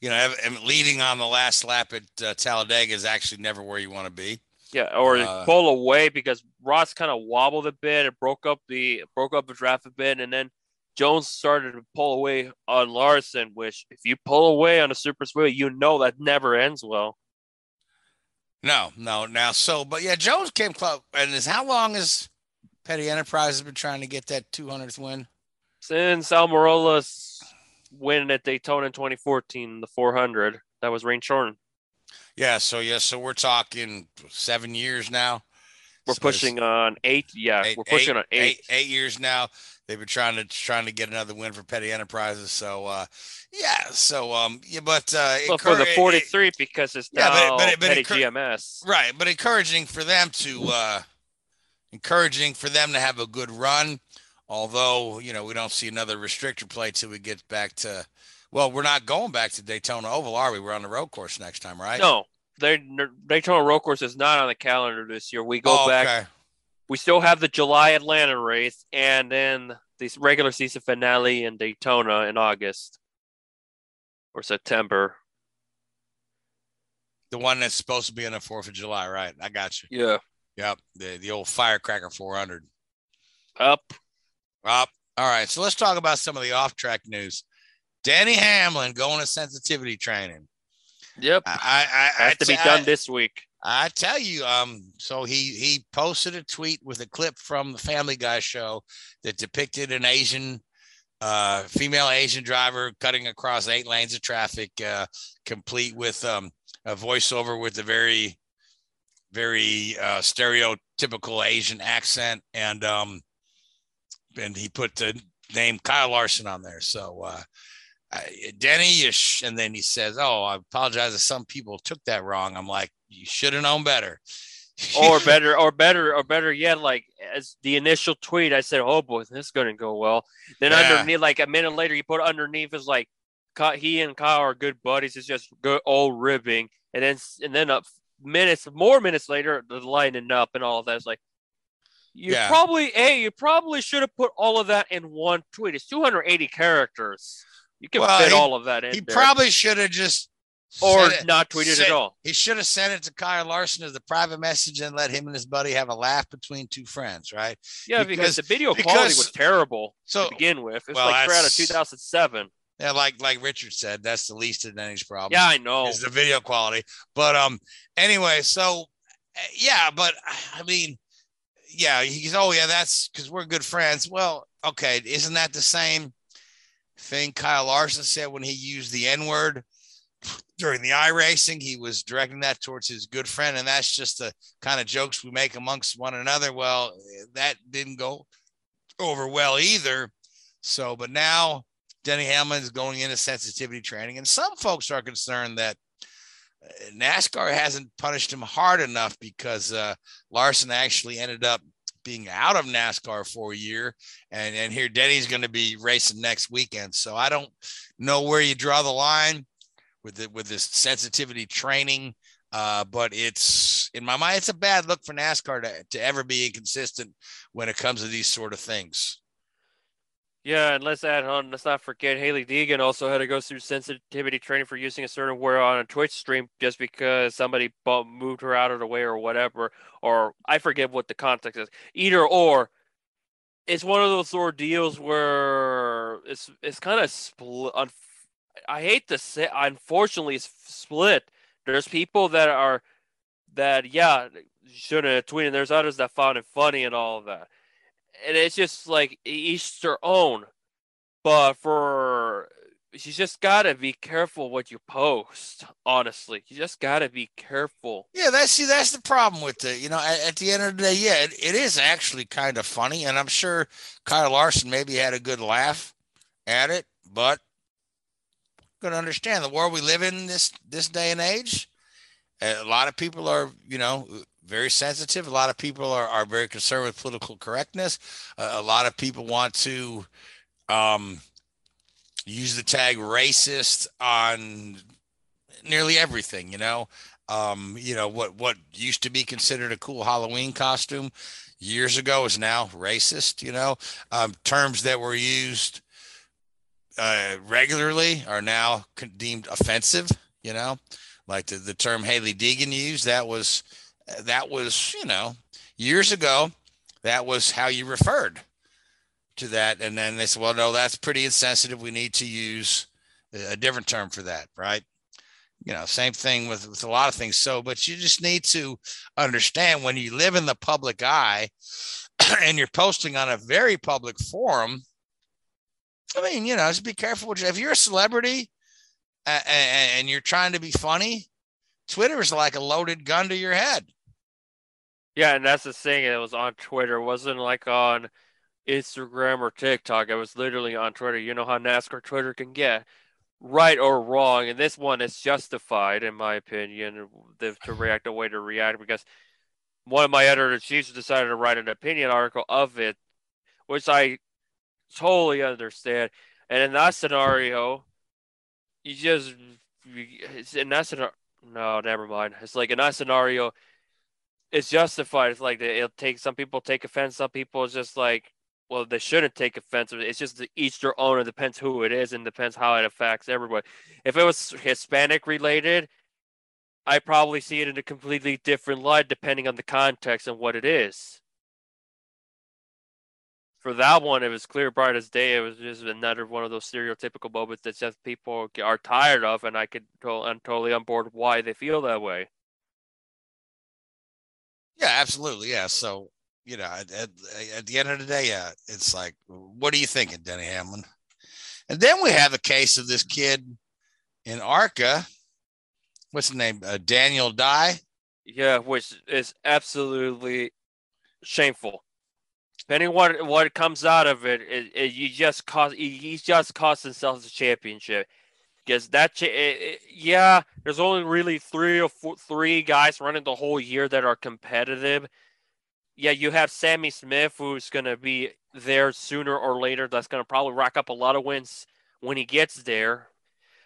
you know, leading on the last lap at uh, Talladega is actually never where you want to be. Yeah, or Uh, pull away because Ross kind of wobbled a bit. It broke up the broke up the draft a bit, and then Jones started to pull away on Larson. Which, if you pull away on a super speedway, you know that never ends well. No, no, now so, but yeah, Jones came close. And is how long has Petty Enterprises been trying to get that 200th win? Since Almirolas win at Daytona in 2014, the 400, that was Rain Shorten. Yeah, so yeah, so we're talking seven years now. We're So pushing on eight. Yeah, eight, we're pushing on eight. eight, eight years now. They've been trying to trying to get another win for Petty Enterprises. So uh, yeah, so um, yeah, but uh, Well, for the encour- 43 because it's Yeah, now but but but Petty GMS. right, but encouraging for them to uh, encouraging for them to have a good run. Although you know we don't see another restrictor plate till we get back to. Well, we're not going back to Daytona Oval, are we? We're on the road course next time, right? No, they Daytona Road Course is not on the calendar this year. We go Oh, back. okay. We still have the July Atlanta race and then the regular season finale in Daytona in August or September. The one that's supposed to be on the Fourth of July, right? I got you. Yeah. Yep. The the old firecracker 400. Up. Up. All right. So let's talk about some of the off track news. Denny Hamlin going to sensitivity training. Yep. I, I, I Has to be I- done this week. I tell you, um, so he he posted a tweet with a clip from the Family Guy show that depicted an Asian, uh, female Asian driver cutting across eight lanes of traffic, uh, complete with um, a voiceover with a very, very uh, stereotypical Asian accent, and um, and he put the name Kyle Larson on there. So. Denny, you sh-, and then he says, "Oh, I apologize if some people took that wrong." I'm like, "You should have known better." or better, or better, or better yet, like as the initial tweet, I said, "Oh boy, this is gonna go well." Then Yeah. underneath, like a minute later, he put underneath is like, he and Kyle are good buddies. It's just good old ribbing, and then and then up minutes, more minutes later, the lining up and all of that is like. You Yeah. probably, hey, you probably should have put all of that in one tweet. It's 280 characters. You can Well, fit he- all of that in. He there. probably should have just or it- not tweeted at all. He should have sent it to Kyle Larson as a private message and let him and his buddy have a laugh between two friends, right? Yeah, because, the video quality was terrible So to begin with. It's well, like out of 2007. Yeah, like like Richard said, that's the least of Denny's problem. Yeah, I know. Is the video quality. But um, anyway, so uh, yeah, but I mean, yeah, he's oh yeah, that's because we're good friends. Well, okay, isn't that the same thing Kyle Larson said when he used the N word during the iRacing? He was directing that towards his good friend, and that's just the kind of jokes we make amongst one another. Well, that didn't go over well either. So, but now Denny Hamlin is going into sensitivity training, and some folks are concerned that NASCAR hasn't punished him hard enough because uh, Larson actually ended up being out of NASCAR for a year, and and here Denny's going to be racing next weekend. So I don't know where you draw the line with it with this sensitivity training. Uh, but it's in my mind, it's a bad look for NASCAR to, to ever be inconsistent when it comes to these sort of things. Yeah, and let's add on, let's not forget Hailie Deegan also had to go through sensitivity training for using a certain word on a Twitch stream just because somebody bu- moved her out of the way or whatever. Or I forget what the context is. Either or, it's one of those ordeals where it's it's kind of split. I hate to say, unfortunately, it's split. There's people that are that yeah shouldn't have tweeted. There's others that found it funny and all of that and it's just like each own. But for you just gotta be careful what you post. Honestly, you just gotta be careful. Yeah, that's see, that's the problem with it. you know, at, at the end of the day, yeah, it, it is actually kind of funny, and I'm sure Kyle Larson maybe had a good laugh at it, but gonna understand the world we live in this this day and age. A lot of people are, you know, very sensitive. A lot of people are, are very concerned with political correctness. Uh, a lot of people want to um, use the tag racist on nearly everything, you know. Um, you know, what what used to be considered a cool Halloween costume years ago is now racist, you know. Um, terms that were used uh, regularly are now deemed offensive, you know. Like the, the term Hailie Deegan used, that was that was, you know, years ago, that was how you referred to that. And then they said, well, no, that's pretty insensitive. We need to use a different term for that, right? You know, same thing with, with a lot of things. So, but you just need to understand when you live in the public eye and you're posting on a very public forum. I mean, you know, just be careful. If you're a celebrity and you're trying to be funny, Twitter is like a loaded gun to your head. Yeah, and that's the thing. It was on Twitter. It wasn't like on Instagram or TikTok. It was literally on Twitter. You know how NASCAR Twitter can get right or wrong, and this one is justified, in my opinion, to react the way to react because one of my editor chiefs decided to write an opinion article of it, which I totally understand. And in that scenario, you just in that scenario, no, never mind. It's like in that scenario, it's justified. It's like it'll take some people take offense. Some people it's just like, well, they shouldn't take offense. It's just each their own. It depends who it is and depends how it affects everybody. If it was Hispanic related, I probably see it in a completely different light depending on the context and what it is. For that one, it was clear, bright as day. It was just another one of those stereotypical moments that just people are tired of, and I could, I'm totally on board why they feel that way. Yeah, absolutely. Yeah. So, you know, at, at, at, the end of the day, yeah, it's like, what are you thinking, Denny Hamlin? And then we have a case of this kid in Arca. What's the name? Uh, Daniel Dye. Yeah, which is absolutely shameful. Depending what what comes out of it, it, it you just cost he just cost himself the championship because that it, it, yeah, there's only really three or four, three guys running the whole year that are competitive. Yeah, you have Sammy Smith who's going to be there sooner or later. That's going to probably rack up a lot of wins when he gets there.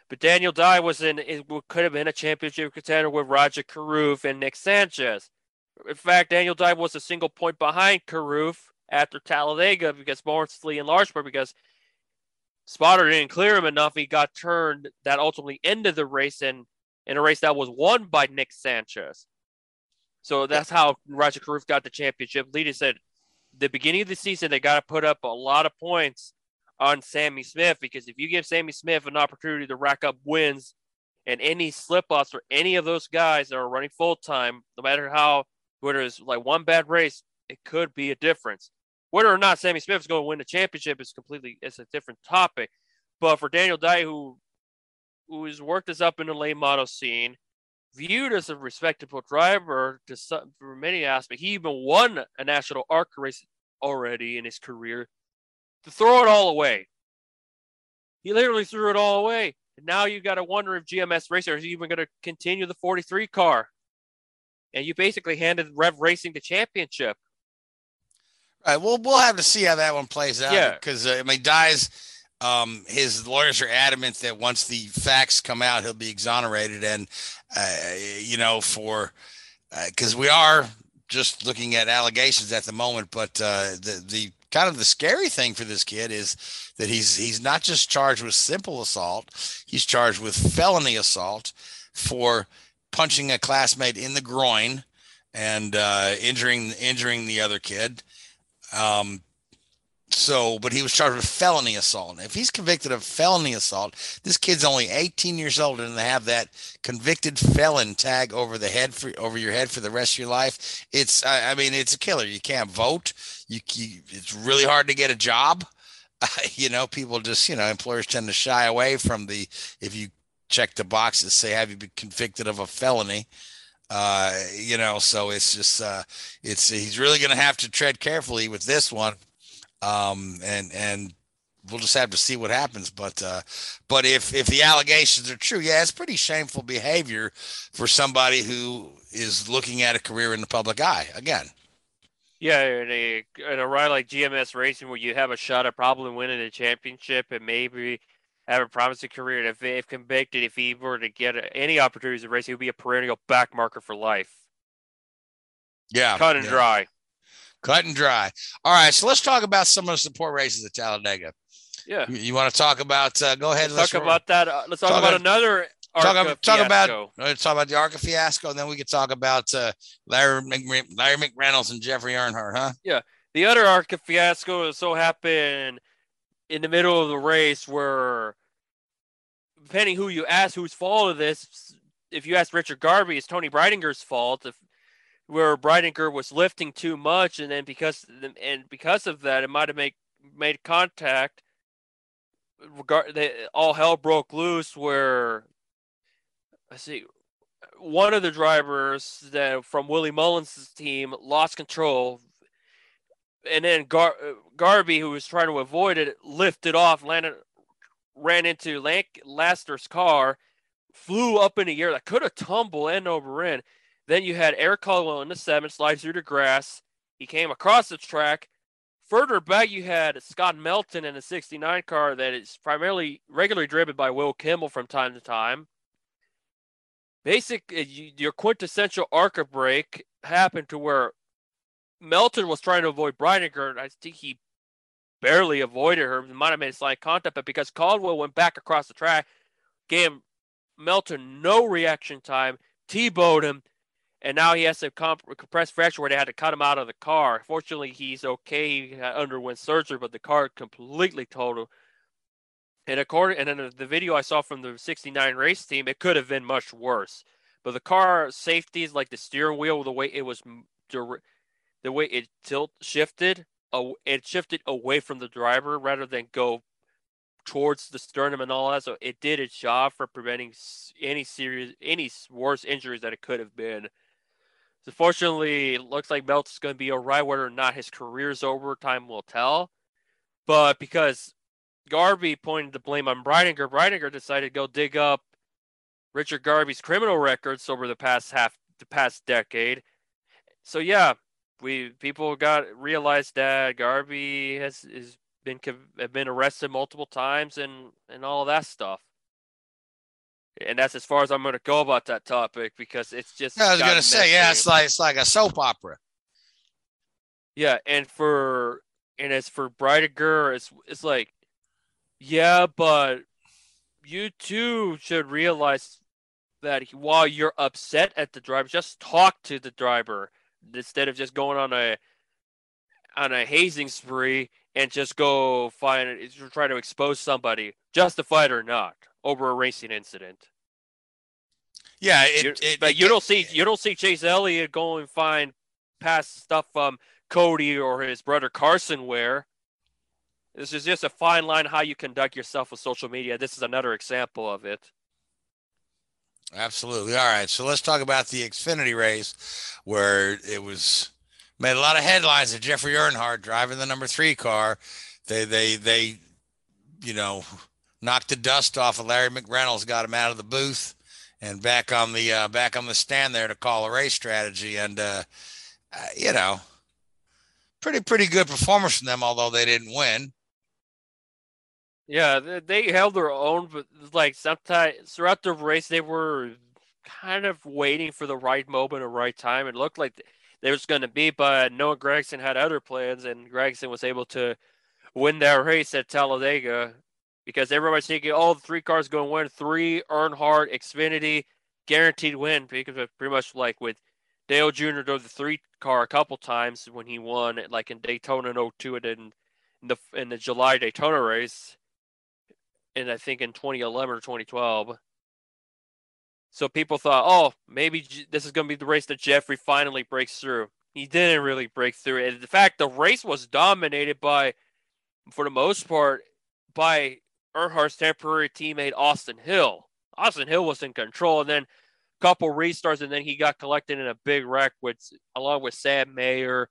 But Daniel Dye was in it could have been a championship contender with Rajah Caruth and Nick Sanchez. In fact, Daniel Dye was a single point behind Caruth after Talladega because mostly in large part because Spotter didn't clear him enough. He got turned that ultimately ended the race in, in a race that was won by Nick Sanchez. So that's how Rajah Caruth got the championship. Lita said the beginning of the season, they got to put up a lot of points on Sammy Smith because if you give Sammy Smith an opportunity to rack up wins and any slip ups for any of those guys that are running full time, no matter how, whether it's like one bad race, it could be a difference. Whether or not Sammy Smith is going to win the championship is completely it's a different topic. But for Daniel Dye, who who has worked us up in the late model scene, viewed as a respectable driver to some, for many aspects, he even won a national ARCA race already in his career. To throw it all away, he literally threw it all away. And now you've got to wonder if GMS Racer is even going to continue the 43 car. And you basically handed Rev Racing the championship. Right. Well, we'll have to see how that one plays out. Yeah. Because uh, I mean, Dye's um, his lawyers are adamant that once the facts come out, he'll be exonerated, and uh, you know, for because uh, we are just looking at allegations at the moment, but uh, the the kind of the scary thing for this kid is that he's he's not just charged with simple assault; he's charged with felony assault for punching a classmate in the groin and uh, injuring injuring the other kid. Um, so, but he was charged with felony assault. If he's convicted of felony assault, this kid's only 18 years old and to have that convicted felon tag over the head for over your head for the rest of your life, it's I, I mean it's a killer. You can't vote. You, you, it's really hard to get a job. you know, people just, you know, employers tend to shy away from the, if you check the boxes, say, have you been convicted of a felony? Uh, you know, so it's just, uh, it's, he's really going to have to tread carefully with this one. Um, and, and we'll just have to see what happens. But, uh, but if, if the allegations are true, yeah, it's pretty shameful behavior for somebody who is looking at a career in the public eye again. Yeah, in a in a ride like GMS Racing, where you have a shot at probably winning a championship and maybe have a promising career, and if if convicted, if he were to get any opportunities to race, he would be a perennial back marker for life. Yeah, cut and yeah. dry. Cut and dry. All right, so let's talk about some of the support races at Talladega. Yeah, you, you want to talk about? Uh, go ahead. Let's, talk about that. Uh, let's talk, talk about, about another talk, about, talk about let's talk about the Arca fiasco, and then we could talk about uh, Larry McRe- Larry McReynolds and Jeffrey Earnhardt, huh? Yeah, the other Arca fiasco so happened in the middle of the race, where depending who you ask, whose fault of this. If you ask Richard Garvey, it's Toni Breidinger's fault. If where Breidinger was lifting too much, and then because and because of that, it might have made made contact. Regard, they, all hell broke loose where I see one of the drivers that from Willie Mullins' team lost control, and then Gar- Garvey, who was trying to avoid it, lifted off, landed, ran into Lanc- Laster's car, flew up in the air that could have tumbled end over end. Then you had Eric Caldwell in the seven slide through the grass. He came across the track. Further back, you had Scott Melton in a 69 car that is primarily regularly driven by Will Kimmel from time to time basic uh, your quintessential ARCA break happened to where Melton was trying to avoid Breidinger, and I think he barely avoided her. He might have made a slight contact, but because Caldwell went back across the track, gave Melton no reaction time, T-bowed him, and now he has to comp- compress fracture where they had to cut him out of the car. Fortunately, he's okay. He underwent surgery, but the car completely totaled. And according and in the video I saw from the 69 race team, it could have been much worse. But the car safeties, like the steering wheel, the way it was, the way it tilt shifted, it shifted away from the driver rather than go towards the sternum and all that. So it did its job for preventing any serious, any worse injuries that it could have been. So fortunately, it looks like Melt's going to be all right. Whether or not his career's over, time will tell. But because Garvey pointed the blame on Breidinger. Breidinger decided to go dig up Richard Garvey's criminal records over the past half, the past decade. So yeah, we people got realized that Garvey has has been have been arrested multiple times and and all of that stuff. And that's as far as I'm going to go about that topic because it's just. Yeah, I was going to say, yeah, it's like it's like a soap opera. Yeah, and for and as for Breidinger, it's it's like yeah, but you too should realize that while you're upset at the driver, just talk to the driver instead of just going on a on a hazing spree and just go find try to expose somebody, justified or not, over a racing incident. Yeah, it, you, it, but it, you don't see you don't see Chase Elliott go and find past stuff from Cody or his brother Carson where this is just a fine line how you conduct yourself with social media. This is another example of it. Absolutely. All right. So let's talk about the Xfinity race where it was made a lot of headlines of Jeffrey Earnhardt driving the number three car. They, they, they, you know, knocked the dust off of Larry McReynolds, got him out of the booth and back on the, uh, back on the stand there to call a race strategy. And, uh, uh, you know, pretty, pretty good performance from them, although they didn't win. Yeah, they held their own, but like sometimes throughout the race, they were kind of waiting for the right moment or right time. It looked like there was going to be, but Noah Gragson had other plans, and Gragson was able to win that race at Talladega because everybody's thinking, oh, the three cars going to win. Three, Earnhardt, Xfinity, guaranteed win because pretty much like with Dale Jr. drove the three car a couple times when he won, like in Daytona in 02 and in the in the July Daytona race and I think in 2011 or 2012. So people thought, oh, maybe this is going to be the race that Jeffrey finally breaks through. He didn't really break through. And in fact, the race was dominated by for the most part, by Earnhardt's temporary teammate Austin Hill. Austin Hill was in control, and then a couple restarts, and then he got collected in a big wreck with along with Sam Mayer,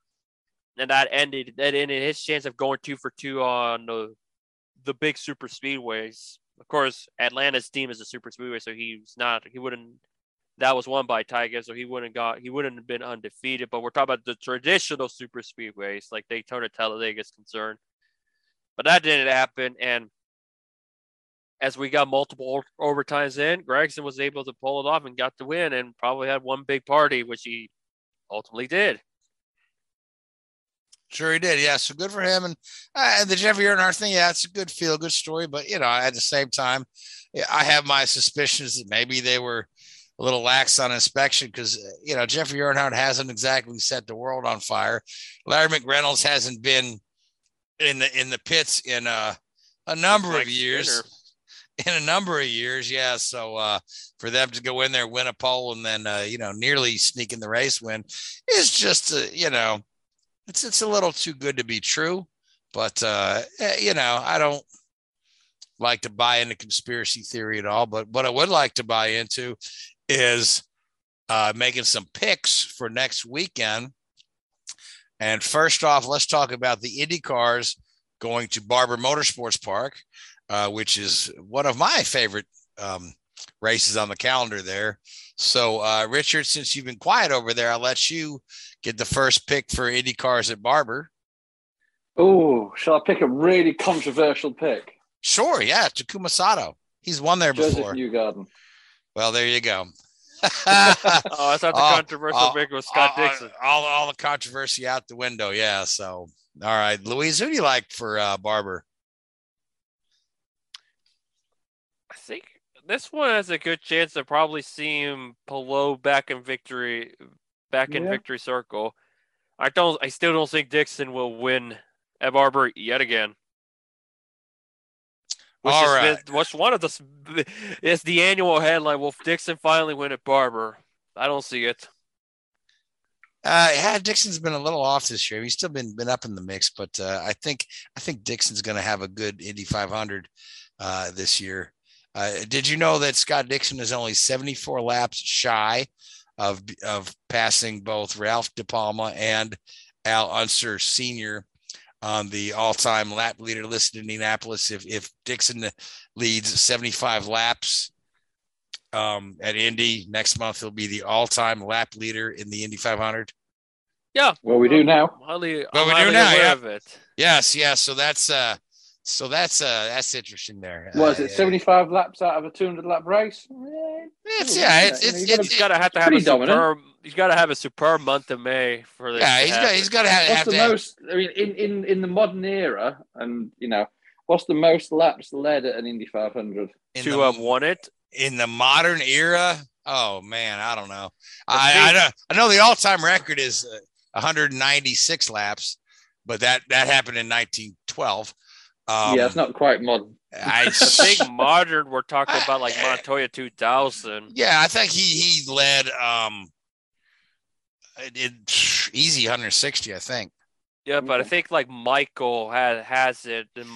and that ended that ended his chance of going two for two on the the big super speedways. Of course, Atlanta's team is a super speedway, so he's not he wouldn't that was won by Tiger, so he wouldn't got he wouldn't have been undefeated. But we're talking about the traditional super speedways, like Daytona Talladega is concerned. But that didn't happen, and as we got multiple overtimes in, Gragson was able to pull it off and got the win, and probably had one big party, which he ultimately did. Sure, he did. Yeah, so good for him. And uh, and the Jeffrey Earnhardt thing, yeah, it's a good feel good story. But you know, at the same time, I have my suspicions that maybe they were a little lax on inspection because uh, you know Jeffrey Earnhardt hasn't exactly set the world on fire. Larry McReynolds hasn't been in the in the pits in uh, a number of years. In a number of years, yeah. So uh, for them to go in there, win a pole, and then uh, you know nearly sneak in the race win is just uh, you know it's it's a little too good to be true. But uh, eh, you know I don't like to buy into conspiracy theory at all. But what I would like to buy into is uh, making some picks for next weekend. And first off, let's talk about the Indy cars going to Barber Motorsports Park, uh, which is one of my favorite um, races on the calendar there. So, uh, Richard, since you've been quiet over there, I'll let you get the first pick for Indy cars at Barber. Oh, shall I pick a really controversial pick? Sure, yeah, Takuma Sato. He's won there Josef before. Newgarden. Well, there you go. oh, I thought the All- controversial all- pick was Scott all- Dixon. All, all the controversy out the window. Yeah. So, all right, Louise, who do you like for uh, Barber? I think this one has a good chance to probably see him below back in victory, back in Yeah. victory circle. I don't. I still don't think Dixon will win at Barber yet again. Which All is right. what's one of the s- it's the annual headline. Will Dixon finally win at Barber? I don't see it. Uh, yeah, Dixon's been a little off this year. He's still been been up in the mix, but uh, I think I think Dixon's going to have a good Indy 500 uh, this year. Uh, did you know that Scott Dixon is only 74 laps shy of of passing both Ralph De Palma and Al Unser Sr. on the all-time lap leader list in Indianapolis? If if Dixon leads 75 laps um, at Indy next month, he'll be the all-time lap leader in the Indy 500. Yeah. Well, we do now. Highly, Well, I'm we do now, yeah. of it. Yes, yes. So that's uh, so that's uh, that's interesting there. Was Uh, it 75 laps out of a 200 lap race? It's yeah, it's You it's, you gotta- it's He's got to have to have a dominant. superb. He's got to have a superb month of May for this. yeah. to He's got he's got to have, What's have the to have- most? I mean, in, in in the modern era, and you know, what's the most laps led at an Indy 500? in to the, have won it. in the modern era. Oh man, I don't know. I I, know, I know the all-time record is uh, 196 laps, but that that happened in 1912. Um, yeah, it's not quite modern. I I think modern. We're talking about like Montoya 2000. yeah, I think he he led um it, it- easy 160, I think. Yeah, but I think like Michael had has it. and-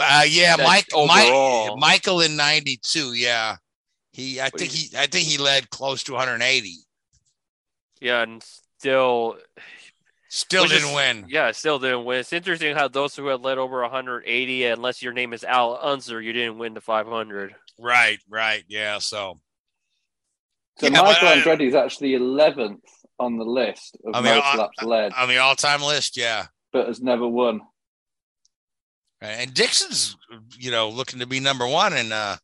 Uh, yeah, That's Mike, Mike. Michael in '92. Yeah, he. I think he. I think he led close to 180. Yeah, and still, Still which didn't is- win. Yeah, still didn't win. It's interesting how those who had led over 180, unless your name is Al Unser, you didn't win the 500. Right, right. Yeah. So So Yeah, Michael but, Andretti is actually 11th on the list of I most I- laps led, on the all-time list, yeah. but has never won. And Dixon's, you know, looking to be number one and uh,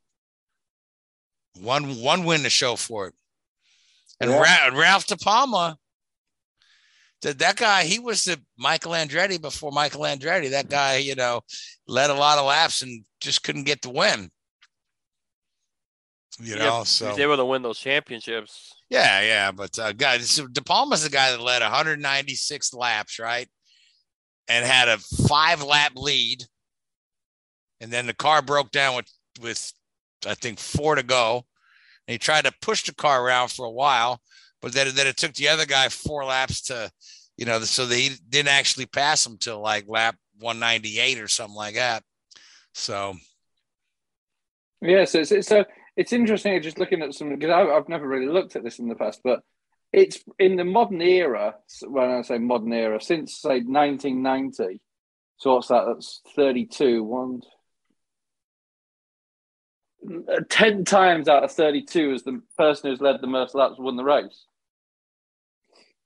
one one win to show for it. And Yeah. Ra- Ralph De Palma, that that guy, he was the Michael Andretti before Michael Andretti. That guy, you know, led a lot of laps and just couldn't get the win. You Yeah, know, he so was able to win those championships. yeah, yeah. But uh, guys, so De Palma's the guy that led 196 laps, right? And had a five lap lead. And then the car broke down with, with I think, four to go. And he tried to push the car around for a while, but then, then it took the other guy four laps to, you know, so they didn't actually pass him till like lap 198 or something like that. So, yeah, so it's, it's so it's interesting just looking at some because I've, I've never really looked at this in the past, but it's in the modern era. When I say modern era, since say 1990, so what's that? That's 32. One, uh, 10 times out of 32 is the person who's led the most laps won the race.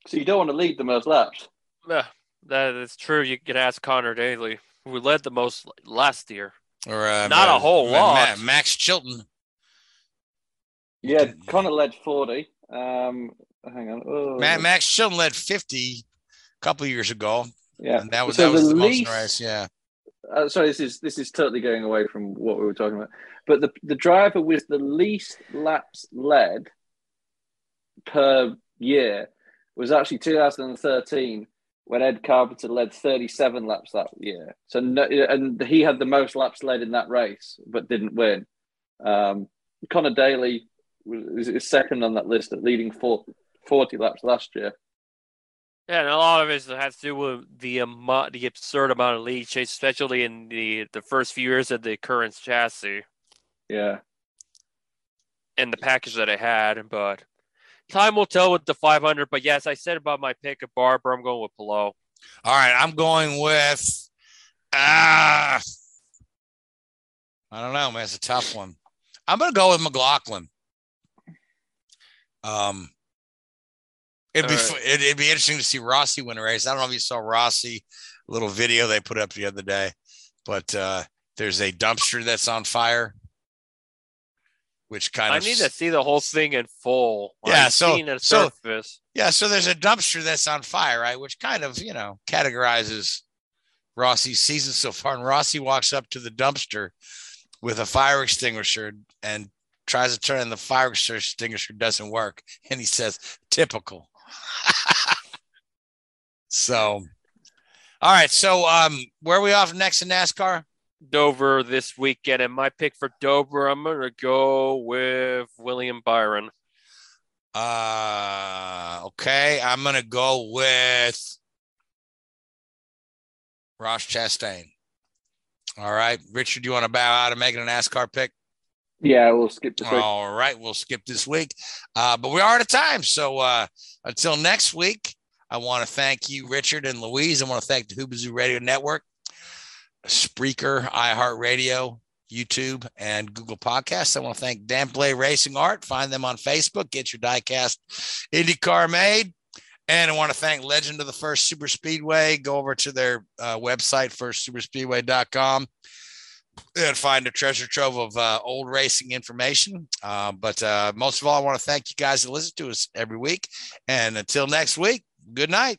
So you don't want to lead the most laps. Yeah, that is true. You could ask Conor Daly, who led the most last year. Or uh, not a whole lot. Max Chilton. Yeah, Conor led 40. Um, hang on. Oh. Max Chilton led 50 a couple years ago. Yeah, and that was so that was the the, least- most race. Yeah. Uh, sorry, this is this is totally going away from what we were talking about. But the the driver with the least laps led per year was actually 2013 when Ed Carpenter led 37 laps that year. So no, and he had the most laps led in that race, but didn't win. Um, Conor Daly was is second on that list at leading four, 40 laps last year. Yeah, and a lot of it has to do with the amount, the absurd amount of lead chase, especially in the the first few years of the current chassis Yeah. and the package that I had. But time will tell with the 500. But yes, I said about my pick of Barber. I'm going with Palou. All right, I'm going with ah. I don't know, man. It's a tough one. I'm gonna go with McLaughlin. Um, it'd be fu- it'd, it'd be interesting to see Rossi win a race. I don't know if you saw Rossi little video they put up the other day, but uh, there's a dumpster that's on fire, which kind I of need to see the whole thing in full. Yeah, I've so- so- surface. Yeah, so there's a dumpster that's on fire, right? Which kind of, you know, categorizes Rossi's season so far. And Rossi walks up to the dumpster with a fire extinguisher and tries to turn on the fire extinguisher doesn't work. And he says, typical. so all right. So um where are we off next in NASCAR? Dover this weekend, and my pick for Dover, I'm gonna go with William Byron. Uh okay. I'm gonna go with Ross Chastain. All right. Richard, do you want to bow out of making an a NASCAR pick? Yeah, we'll skip this week. All right, we'll skip this week. Uh, but we are out of time. So uh, until next week, I want to thank you, Richard and Louise. I want to thank the Hoobazoo Radio Network, Spreaker, iHeartRadio, YouTube, and Google Podcasts. I want to thank Dan Play Racing Art. Find them on Facebook. Get your diecast IndyCar made. And I want to thank Legend of the First Super Speedway. Go over to their uh, website, firstsuperspeedway.com and find a treasure trove of uh, old racing information. Uh, but uh, most of all, I want to thank you guys that listen to us every week. And until next week, good night.